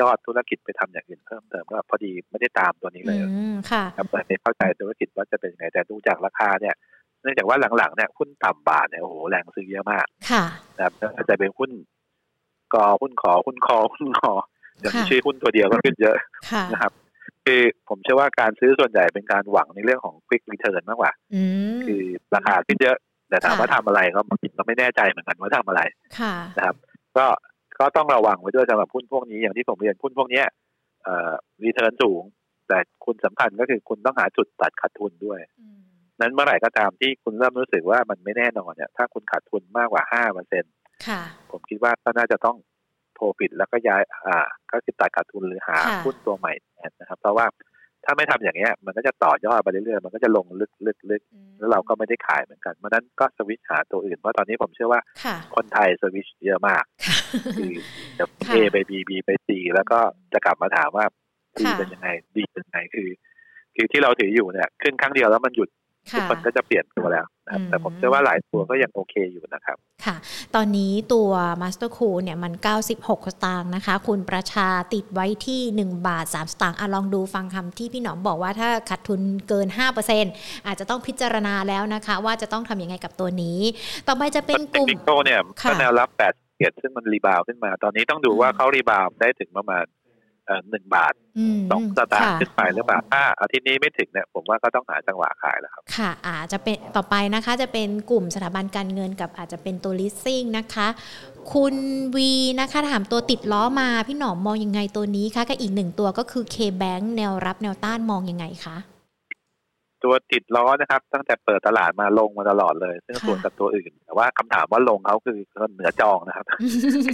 ยอดธุรกิจไปทำอย่างอื่นเพิ่มเติมก็พอดีไม่ได้ตามตัวนี้เลยครับไม่เข้าใจธุรกิจว่าจะเป็นยังไงแต่ดูจากราคาเนี่ยเนื่องจากว่าหลังๆเนี่ยหุ้นต่ำบาทเนี่ยโอ้โหแรงซื้อเยอะมากค่ะนะครับจะเป็นหุ้น กอหุ้นขอหุ้นคอหุ้นคออย่างชื่อหุ้นตัวเดียวก็ขึ้นเยอะนะครับ คือผมเชื่อว่าการซื้อส่วนใหญ่เป็นการหวังในเรื่องของ quick return มากกว่าคือราคาขึ้นเยอะ แต่ถามว่าทำอะไรก็บางทีเราไม่แน่ใจเหมือนกันว่าทำอะไรนะครับ ก็ก็ต้องระวังไว้ด้วยสำหรับหุ้นพวกนี้อย่างที่ผมเรียนหุ้นพวกนี้เอ่อรีเทิร์นสูง แต่คุณสำคัญก็คือคุณต้องหาจุดตัดขาดทุนด้วยอืมนั้นเมื่อไหร่ก็ตามที่คุณเริ่มรู้สึกว่ามันไม่แน่นอนเนี่ยถ้าคุณขาดทุนมากกว่าห้าเปอร์เซ็นค่ะ ผมคิดว่าก็น่าจะต้องโทรปิดแล้วก็ย้ายอ่าก็คือตัดขาดทุนหรือหาค่ะหุ้นตัวใหม่แทนนะครับ เพราะว่าถ้าไม่ทำอย่างเงี้ย มันก็จะต่อยอดไปเรื่อยๆมันก็จะลงลึกลึกลึกอืมแล้วเราก็ไม่ได้ขายเหมือนกันเพราะฉะนั้นก็สวิตช์หาตัวอื่นเพราะตอนนี้ผมเชื่อว่าค่ะคนไทยสวิตช์เยอะมากค่ะคือจะค่ะ A ไป B B ไป C แล้วก็จะกลับมาถามว่า C ค่ะเป็นยังไง D เป็นยังไงคือ คือที่เราถืออยู่เนี่ย ขึ้นครั้งเดียวแล้วมันหยุด ทุกค่ะคนก็จะเปลี่ยนตัวแล้วนะครับอืมแต่ผมเชื่อว่าหลายตัวก็ยังโอเคอยู่นะครับ ค่ะ ตอนนี้ตัว Master Cool เนี่ยมัน 96สตางค์นะคะ คุณประชาติดไว้ที่ 1 บาท 3 สตางค์อะลองดูฟังคำที่พี่หนอมบอกว่าถ้าขาดทุนเกิน 5%อาจจะต้องพิจารณาแล้วนะคะ ว่าจะต้องทำยังไงกับตัวนี้ ต่อไปจะเป็นกลุ่มเทคนิคเนี่ยค่ะก็แนวรับแปดเกียรซึ่งมัน rebound ขึ้นมา ตอนนี้ต้องดูว่าเขา rebound ได้ถึงประมาณเอ่อ หนึ่งบาทอืมสองสตางค์ค่ะขึ้นไปหรือเปล่าถ้าอาทิตย์นี้ไม่ถึงเนี่ยผมว่าก็ต้องหาจังหวะขายแล้วครับ ค่ะ อาจจะเป็นต่อไปนะคะจะเป็นกลุ่มสถาบันการเงินกับอาจจะเป็นตัว leasing นะคะ คุณวีนะคะถามตัวติดล้อมาพี่หนอมมองยังไงตัวนี้คะกับอีกหนึ่งตัวก็คือ K-Bank แนวรับแนวต้านมองยังไงคะ ตัวติดล้อนะครับ ตั้งแต่เปิดตลาดมาลงมาตลอดเลย ซึ่งค่ะส่วนกับตัวอื่น แต่ว่าคำถามว่าลงเขาคือเหนือจองนะครับ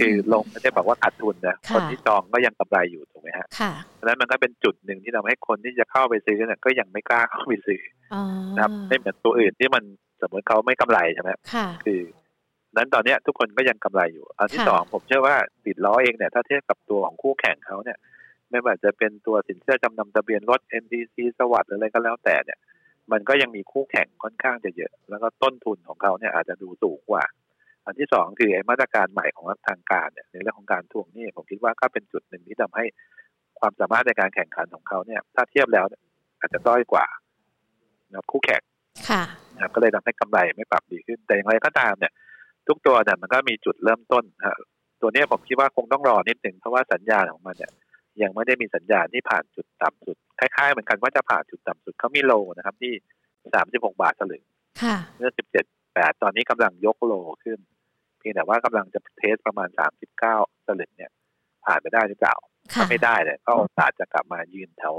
คือลงไม่ได้บอกว่าขาดทุนนะค่ะคนที่จองก็ยังกำไรอยู่ถูกไหมฮะค่ะเพราะฉะนั้นมันก็เป็นจุดหนึ่งที่ทำให้คนที่จะเข้าไปซื้อเนี่ยก็ยังไม่กล้าเข้าไปซื้ออ๋อนะครับไม่เหมือนตัวอื่นที่มันสมมติเขาไม่กำไรใช่ไหมค่ะคือนั้นตอนเนี้ยทุกคนก็ยังกำไรอยู่ อันที่ค่ะสองผมเชื่อว่าติดล้อเองเนี่ย ถ้าเทียบกับตัวของคู่แข่งเขาเนี่ย ไม่ว่าจะเป็นตัวสินเชื่อจำนำทะเบียนรถ NTC สวัสดิ์หรืออะไรก็แล้วแต่เนี่ย มันก็ยังมีคู่แข่งค่อนข้างจะเยอะ แล้วก็ต้นทุนของเขาเนี่ยอาจจะดูสูงกว่า อันที่สองคือไอ้มาตรการใหม่ของรัฐทางการเนี่ยในเรื่องของการทวงหนี้ผมคิดว่าก็เป็นจุดหนึ่งที่ทำให้ความสามารถในการแข่งขันของเขาเนี่ย ถ้าเทียบแล้วเนี่ยอาจจะด้อยกว่านะครับคู่แข่งค่ะนะครับก็เลยทำให้กำไรไม่ปรับดีขึ้น แต่อย่างไรก็ตามเนี่ย ทุกตัวเนี่ยมันก็มีจุดเริ่มต้นฮะตัวเนี้ยผมคิดว่าคงต้องรอนิดหนึ่งเพราะว่าสัญญาณของมันเนี่ย ยังไม่ได้มีสัญญาณที่ผ่านจุดต่ำสุดคล้ายๆเหมือนกันว่าจะผ่านจุดต่ำสุดเขามีโลนะครับ ที่สามสิบหกบาทสลึงค่ะเมื่อสิบเจ็ดแปดตอนนี้กำลังยกโลขึ้น เพียงแต่ว่ากำลังจะเทสประมาณสามสิบเก้าสลึงเนี่ย ผ่านไปได้หรือเปล่าค่ะถ้าไม่ได้เนี่ยก็โอกาสจะกลับมายืนแถว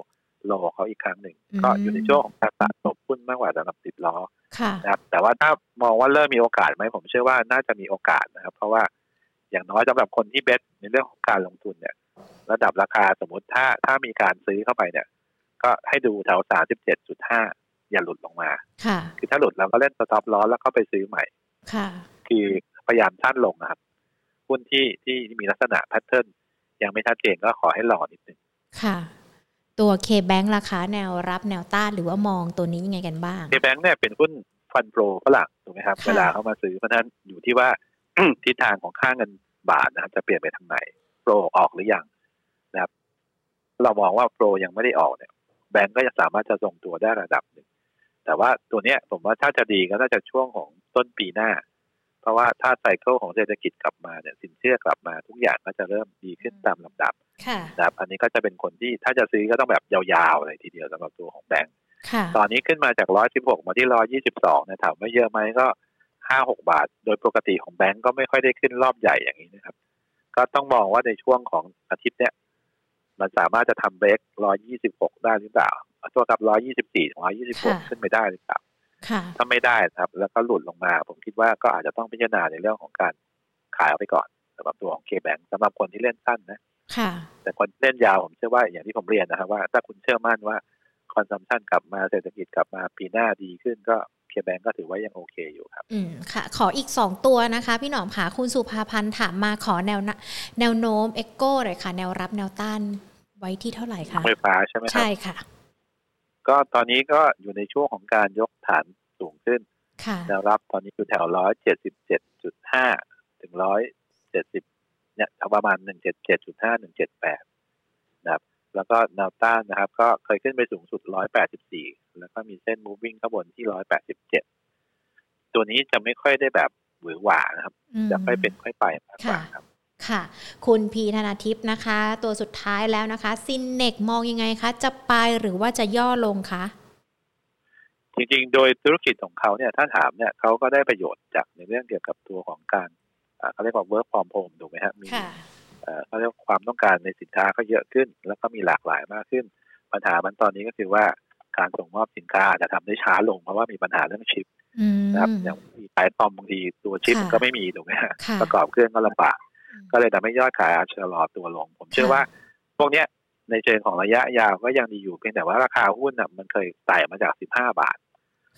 โลเขาอีกครั้งหนึ่งอืมก็อยู่ในช่วงของการสะสมหุ้นมากกว่าสำหรับติดล้อค่ะนะครับ แต่ว่าถ้ามองว่าเริ่มมีโอกาสไหมผมเชื่อว่าน่าจะมีโอกาสนะครับ เพราะว่าอย่างน้อยสำหรับคนที่เบสในเรื่องของการลงทุนเนี่ย ระดับราคาสมมติถ้าถ้ามีการซื้อเข้าไปเนี่ย ก็ให้ดูแถวสามสิบเจ็ดจุดห้าอย่าหลุดลงมาค่ะคือถ้าหลุดเราก็เล่นสต็อปลอสแล้วก็ไปซื้อใหม่ ค่ะ คือพยายามสั้นลงนะครับหุ้นที่ที่มีลักษณะแพทเทิร์นยังไม่ชัดเจนก็ขอให้รอนิดนึงค่ะ ตัว K-Bank ราคาแนวรับแนวต้านหรือว่ามองตัวนี้ยังไงกันบ้างเคแบงค์เนี่ยเป็นหุ้นฟันโปรฝรั่งถูกไหมครับค่ะเวลาเขามาซื้อเพราะฉะนั้นอยู่ที่ว่าทิศทางของค่าเงินบาทนะครับจะเปลี่ยนไปทางไหนโปรออกหรือยัง นะครับ เรามองว่าโปรยังไม่ได้ออกเนี่ย แบงก์ก็จะสามารถจะทรงตัวได้ระดับหนึ่ง แต่ว่าตัวเนี้ยผมว่าถ้าจะดีก็น่าจะช่วงของต้นปีหน้า เพราะว่าถ้าไซเคิลของเศรษฐกิจกลับมาเนี่ยสินเชื่อกลับมาทุกอย่างก็จะเริ่มดีขึ้นตามลำดับค่ะนะครับ อันนี้ก็จะเป็นคนที่ถ้าจะซื้อก็ต้องแบบยาวๆเลยทีเดียวสำหรับตัวของแบงก์ค่ะตอนนี้ขึ้นมาจากร้อยสิบหกมาที่ร้อยี่สิบสองนะถามว่าเยอะไหมก็ห้าหกบาท โดยปกติของแบงก์ก็ไม่ค่อยได้ขึ้นรอบใหญ่อย่างนี้นะครับ ก็ต้องมองว่าในช่วงของอาทิตย์เนี้ย มันสามารถจะทำเบรกร้อยี่สิบหกได้หรือเปล่าเอาตัวกับร้อยี่สิบสี่ร้อยี่สิบหกค่ะขึ้นไปได้หรือเปล่าค่ะถ้าไม่ได้นะครับ แล้วก็หลุดลงมา ผมคิดว่าก็อาจจะต้องพิจารณาในเรื่องของการขายออกไปก่อนสำหรับตัวของเคแบงสำหรับคนที่เล่นสั้นนะค่ะแต่คนเล่นยาวผมเชื่อว่าอย่างที่ผมเรียนนะครับว่าถ้าคุณเชื่อมั่นว่าคอนซัมชันกลับมาเศรษฐกิจกลับมาปีหน้าดีขึ้นก็ KBANK ก็ถือว่ายังโอเคอยู่ครับ อืมค่ะ ขออีก 2 ตัวนะคะ พี่หนอมค่ะ คุณสุภาพันธ์ถามมาขอแนวนะแนวโน้ม EGCO หน่อยค่ะ แนวรับแนวต้านไว้ที่เท่าไหร่คะไฟฟ้าใช่ไหมครับ ใช่ค่ะ ก็ตอนนี้ก็อยู่ในช่วงของการยกฐานสูงขึ้นค่ะแนวรับตอนนี้อยู่แถวร้อยเจ็ดสิบเจ็ดจุดห้าถึงร้อยเจ็ดสิบเนี่ยประมาณหนึ่งเจ็ดเจ็ดจุดห้าหนึ่งเจ็ดแปดนะครับ แล้วก็แนวต้านนะครับ ก็เคยขึ้นไปสูงสุดร้อยแปดสิบสี่แล้วก็มีเส้น moving ข้างบนที่ร้อยแปดสิบเจ็ดตัวนี้จะไม่ค่อยได้แบบหวือหวานะครับอืมจะค่อยเป็นค่อยไปมากกว่าค่ะครับค่ะ คุณพีธนาทิพย์นะคะ ตัวสุดท้ายแล้วนะคะซินเนกมองยังไงคะ จะไปหรือว่าจะย่อลงคะจริงๆ โดยธุรกิจของเขาเนี่ยถ้าถามเนี่ยเขาก็ได้ประโยชน์จากในเรื่องเกี่ยวกับตัวของการอ่าเขาเรียกว่า work from home ถูกไหมฮะมีค่ะ เอ่อเขาเรียกว่าความต้องการในสินค้าก็เยอะขึ้น แล้วก็มีหลากหลายมากขึ้นไปปัญหามันตอนนี้ก็คือว่าการส่งมอบสินค้าอาจจะทำได้ช้าลงเพราะว่ามีปัญหาเรื่องชิปอืมนะครับอย่างมีสายปลอมบางทีตัวชิปค่ะมันก็ไม่มีถูกไหมฮะค่ะประกอบเครื่องก็ลำบากอืมก็เลยทำให้ยอดขายอาจจะชะลอตัวลง ผมเชื่อค่ะว่า พวกเนี้ยในเชิงของระยะยาวก็ยังดีอยู่เพียงแต่ว่าราคาหุ้นน่ะมันเคยไต่มาจาก 15 บาท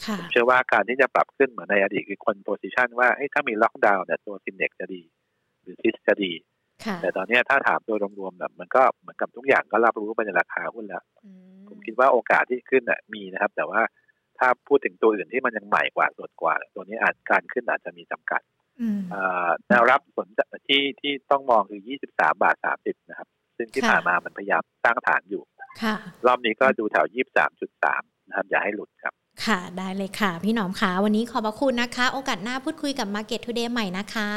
ค่ะผมเชื่อว่าการที่จะปรับขึ้นเหมือนในอดีตคือคนโพซิชันว่าเอ้ยถ้ามีล็อกดาวน์เนี่ยตัวซินเด็กจะดี หรือซิสจะดีค่ะ แต่ตอนเนี้ยถ้าถามโดยรวมๆแบบมันก็เหมือนกับทุกอย่างก็รับรู้ไปในราคาหุ้นแล้วอืผมคิดว่าโอกาสที่ขึ้นน่ะมีนะครับ แต่ว่าถ้าพูดถึงตัวอื่นที่มันยังใหม่กว่าสดกว่า ตัวนี้อาจการขึ้นอาจจะมีจำกัดอืมเอ่อแนวรับสนใจที่ที่ต้องมองคือ 23 บาท 30 นะครับ ซึ่งที่ค่ะผ่านมามันพยายามตั้งฐานอยู่ค่ะรอบนี้ก็ดูแถว 23.3 นะครับ อย่าให้หลุดครับ ค่ะได้เลยค่ะ พี่หนอมค่ะวันนี้ขอบพระคุณนะคะ โอกาสหน้าพูดคุยกับ Market Today ใหม่นะคะ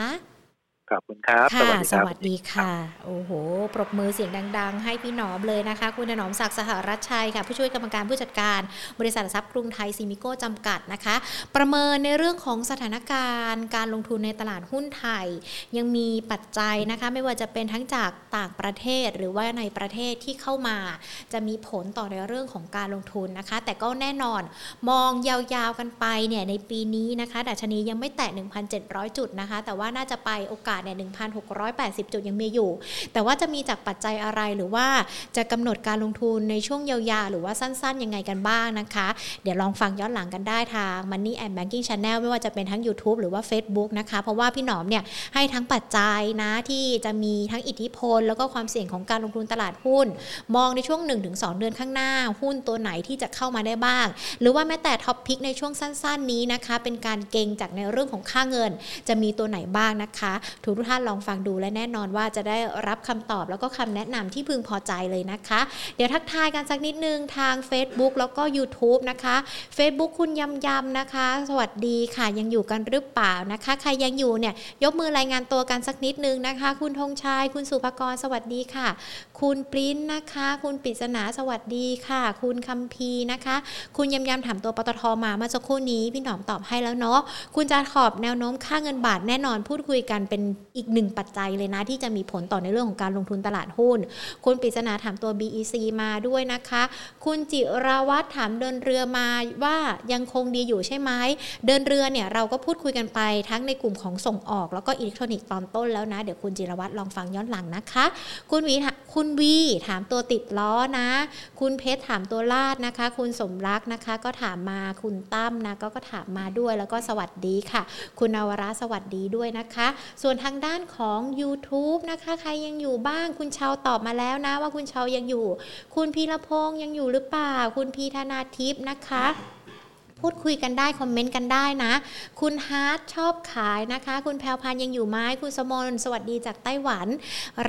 ขอบคุณครับค่ะสวัสดีสครับวัสดีค่ะ โอ้โห ปรบมือเสียงดัง ๆ ให้พี่หนอมเลยนะคะ คุณถนอมศักดิ์สหรัชชัยค่ะ ผู้ช่วยกรรมการผู้จัดการ บริษัทหลักทรัพย์กรุงไทยซีมิโก้จำกัดนะคะ ประเมินในเรื่องของสถานการณ์ การลงทุนในตลาดหุ้นไทย ยังมีปัจจัยนะคะ ไม่ว่าจะเป็นทั้งจากต่างประเทศหรือว่าในประเทศที่เข้ามา จะมีผลต่อในเรื่องของการลงทุนนะคะ แต่ก็แน่นอน มองยาวๆกันไปเนี่ยในปีนี้นะคะดัชนียังไม่แตะ1,700 จุดนะคะ แต่ว่าน่าจะไปโอกาสเนี่ย1,680 จุดยังมีอยู่ แต่ว่าจะมีจากปัจจัยอะไรหรือว่าจะกำหนดการลงทุนในช่วงยาวๆ หรือว่าสั้นๆ ยังไงกันบ้างนะคะ เดี๋ยวลองฟังย้อนหลังกันได้ทาง Money and Banking Channel ไม่ว่าจะเป็นทั้ง YouTube หรือว่า Facebook นะคะ เพราะว่าพี่หนอมเนี่ยให้ทั้งปัจจัยนะที่จะมีทั้งอิทธิพล แล้วก็ความเสี่ยงของการลงทุนตลาดหุ้น มองในช่วง 1-2 เดือนข้างหน้า หุ้นตัวไหนที่จะเข้ามาได้บ้าง หรือว่าแม้แต่ท็อปพิกในช่วงสั้น ๆ นี้นะคะ เป็นการเก่งจากในเรื่องของค่าเงิน จะมีตัวไหนบ้างนะคะทุกท่านลองฟังดูและแน่นอนว่าจะได้รับคำตอบแล้วก็คำแนะนำที่พึงพอใจเลยนะคะ เดี๋ยวทักทายกันสักนิดนึงทาง Facebook แล้วก็ YouTube นะคะ Facebook คุณยำยำนะคะ สวัสดีค่ะยังอยู่กันหรือเปล่านะคะ ใครยังอยู่เนี่ยยกมือรายงานตัวกันสักนิดนึงนะคะ คุณธงชัยคุณสุภกรสวัสดีค่ะ คุณปริ้นนะคะ คุณปิศนาสวัสดีค่ะ คุณคัมพีนะคะ คุณยำยำถามตัวปตทมาเมื่อสักครู่นี้พี่หนอมตอบให้แล้วเนาะคุณจะขอบแนวโน้มค่าเงินบาทแน่นอนพูดคุยกันเป็นอีกหนึ่งปัจจัยเลยนะ ที่จะมีผลต่อในเรื่องของการลงทุนตลาดหุ้น คุณปริศนาถามตัว BEC มาด้วยนะคะ คุณจิรวัตรถามเดินเรือมาว่ายังคงดีอยู่ใช่ไหมเดินเรือเนี่ยเราก็พูดคุยกันไปทั้งในกลุ่มของส่งออก แล้วก็อิเล็กทรอนิกส์ตอนต้นแล้วนะ เดี๋ยวคุณจิรวัตรลองฟังย้อนหลังนะคะ คุณวีคุณวีถามตัวติดล้อนะ คุณเพชรถามตัวลาดนะคะ คุณสมรักนะคะ ก็ถามมาคุณตั้มนะก็ก็ถามมาด้วยแล้วก็สวัสดีค่ะ คุณนวราสวัสดีด้วยนะคะ ส่วนทางด้านของ YouTube นะคะ ใครยังอยู่บ้าง คุณชาวตอบมาแล้วนะว่าคุณชาวยังอยู่ คุณพีรพงศ์ยังอยู่หรือเปล่า คุณพีธนาทิพย์นะคะ พูดคุยกันได้ comment กันได้นะ คุณฮาร์ดชอบขายนะคะ คุณแพลวพันยังอยู่ไหมคุณสมนสวัสดีจากไต้หวัน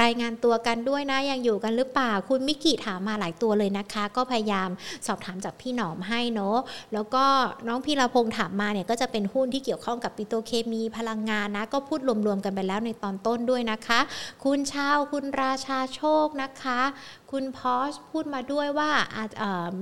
รายงานตัวกันด้วยนะ ยังอยู่กันหรือเปล่า คุณมิกิถามมาหลายตัวเลยนะคะ ก็พยายามสอบถามจากพี่หนอมให้เนาะแล้วก็น้องพีรพงษ์ถามมาเนี่ยก็จะเป็นหุ้นที่เกี่ยวข้องกับปิโตเคมีพลังงานนะ ก็พูดรวมๆกันไปแล้วในตอนต้นด้วยนะคะ คุณชาวคุณราชาโชคนะคะ คุณพอชพูดมาด้วยว่า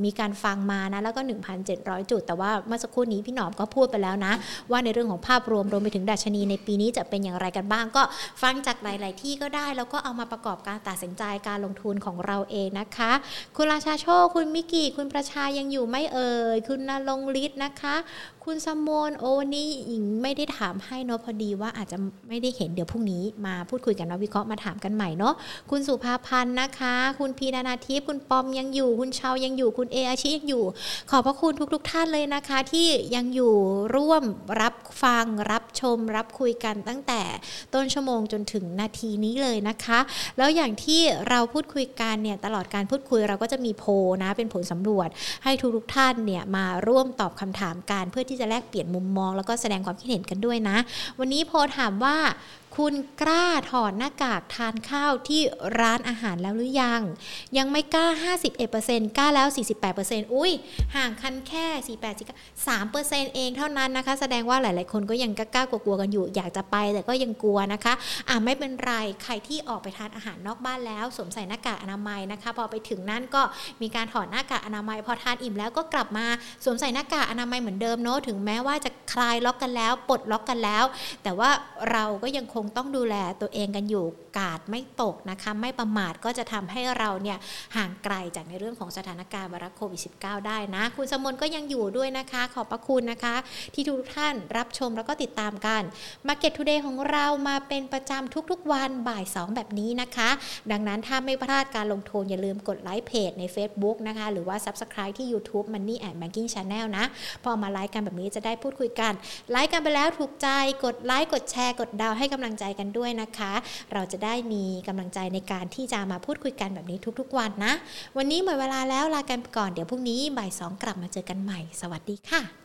มีการฟังมานะ แล้วก็ 1,700 จุด แต่ว่าเมื่อสักครู่นี้พี่หนอมก็พูดไปแล้วนะ ว่าในเรื่องของภาพรวมรวมไปถึงดัชนีในปีนี้จะเป็นอย่างไรกันบ้าง ก็ฟังจากหลาย ๆ ที่ก็ได้ แล้วก็เอามาประกอบการตัดสินใจการลงทุนของเราเองนะคะ คุณราชาโชคคุณมิกิคุณประชายังอยู่ไม่เอ่ยคุณนรงฤทธิ์นะคะคุณสมนโอวันนี้หญิงไม่ได้ถามให้เนาะพอดีว่าอาจจะไม่ได้เห็นเดี๋ยวพรุ่งนี้มาพูดคุยกันนะวิเคราะห์มาถามกันใหม่เนาะคุณสุภาพันธ์นะคะ คุณพีนานาทิพย์คุณปอมยังอยู่ คุณชาวยังอยู่คุณเออาชิยังอยู่ ขอบพระคุณทุกๆทท่านเลยนะคะ ที่ยังอยู่ร่วมรับฟังรับชม รับคุยกันตั้งแต่ต้นชั่วโมงจนถึงนาทีนี้เลยนะคะ แล้วอย่างที่เราพูดคุยกันเนี่ยตลอดการพูดคุยเราก็จะมีโพลนะเป็นผลสำรวจให้ทุกๆท่านเนี่ยมาร่วมตอบคำถามกันเพื่อที่จะแลกเปลี่ยนมุมมอง แล้วก็แสดงความคิดเห็นกันด้วยนะ วันนี้โพลถามว่า คุณกล้าถอดหน้ากากทานข้าวที่ร้านอาหารแล้วหรือยัง ยังไม่กล้า 51%กล้าแล้ว 48%อุ้ยห่างกันแค่ 48 3%เองเท่านั้นนะคะ แสดงว่าหลาย ๆ คนก็ยังกล้ากลัวๆกันอยู่ อยากจะไปแต่ก็ยังกลัวนะคะอะไม่เป็นไรใครที่ออกไปทานอาหารนอกบ้านแล้วสวมใส่หน้ากากอนามัยนะคะ พอไปถึงนั่นก็มีการถอดหน้ากากอนามัย พอทานอิ่มแล้วก็กลับมาสวมใส่หน้ากากอนามัยเหมือนเดิมเนาะถึงแม้ว่าจะคลายล็อกกันแล้วปลดล็อกกันแล้ว แต่ว่าเราก็ยังคงงต้องดูแลตัวเองกันอยู่กาดไม่ตกนะคะไม่ประมาทก็จะทำให้เราเนี่ยห่างไกลจากในเรื่องของสถานการณ์วรัสโควิด -19 ได้นะ คุณสมน์ก็ยังอยู่ด้วยนะคะ ขอบพระคุณนะคะ ที่ทุกท่านรับชมแล้วก็ติดตามกัน Market Today ของเรามาเป็นประจำทุกๆวันบ่าย 2 แบบนี้นะคะ ดังนั้นถ้าไม่พลาดการลงทุนอย่าลืมกดไลค์เพจใน Facebook นะคะ หรือว่า Subscribe ที่ YouTube Money and Banking Channel นะ พอมาไลค์กันแบบนี้จะได้พูดคุยกัน ไลค์กันไปแล้วถูกใจกดไลค์กดแชร์กดดาวให้กำลังใจกันด้วยนะคะ เราจะได้มีกำลังใจในการที่จะมาพูดคุยกันแบบนี้ทุกๆ วันนะ วันนี้หมดเวลาแล้วลากันไปก่อนเดี๋ยวพรุ่งนี้บ่ายสองกลับมาเจอกันใหม่ สวัสดีค่ะ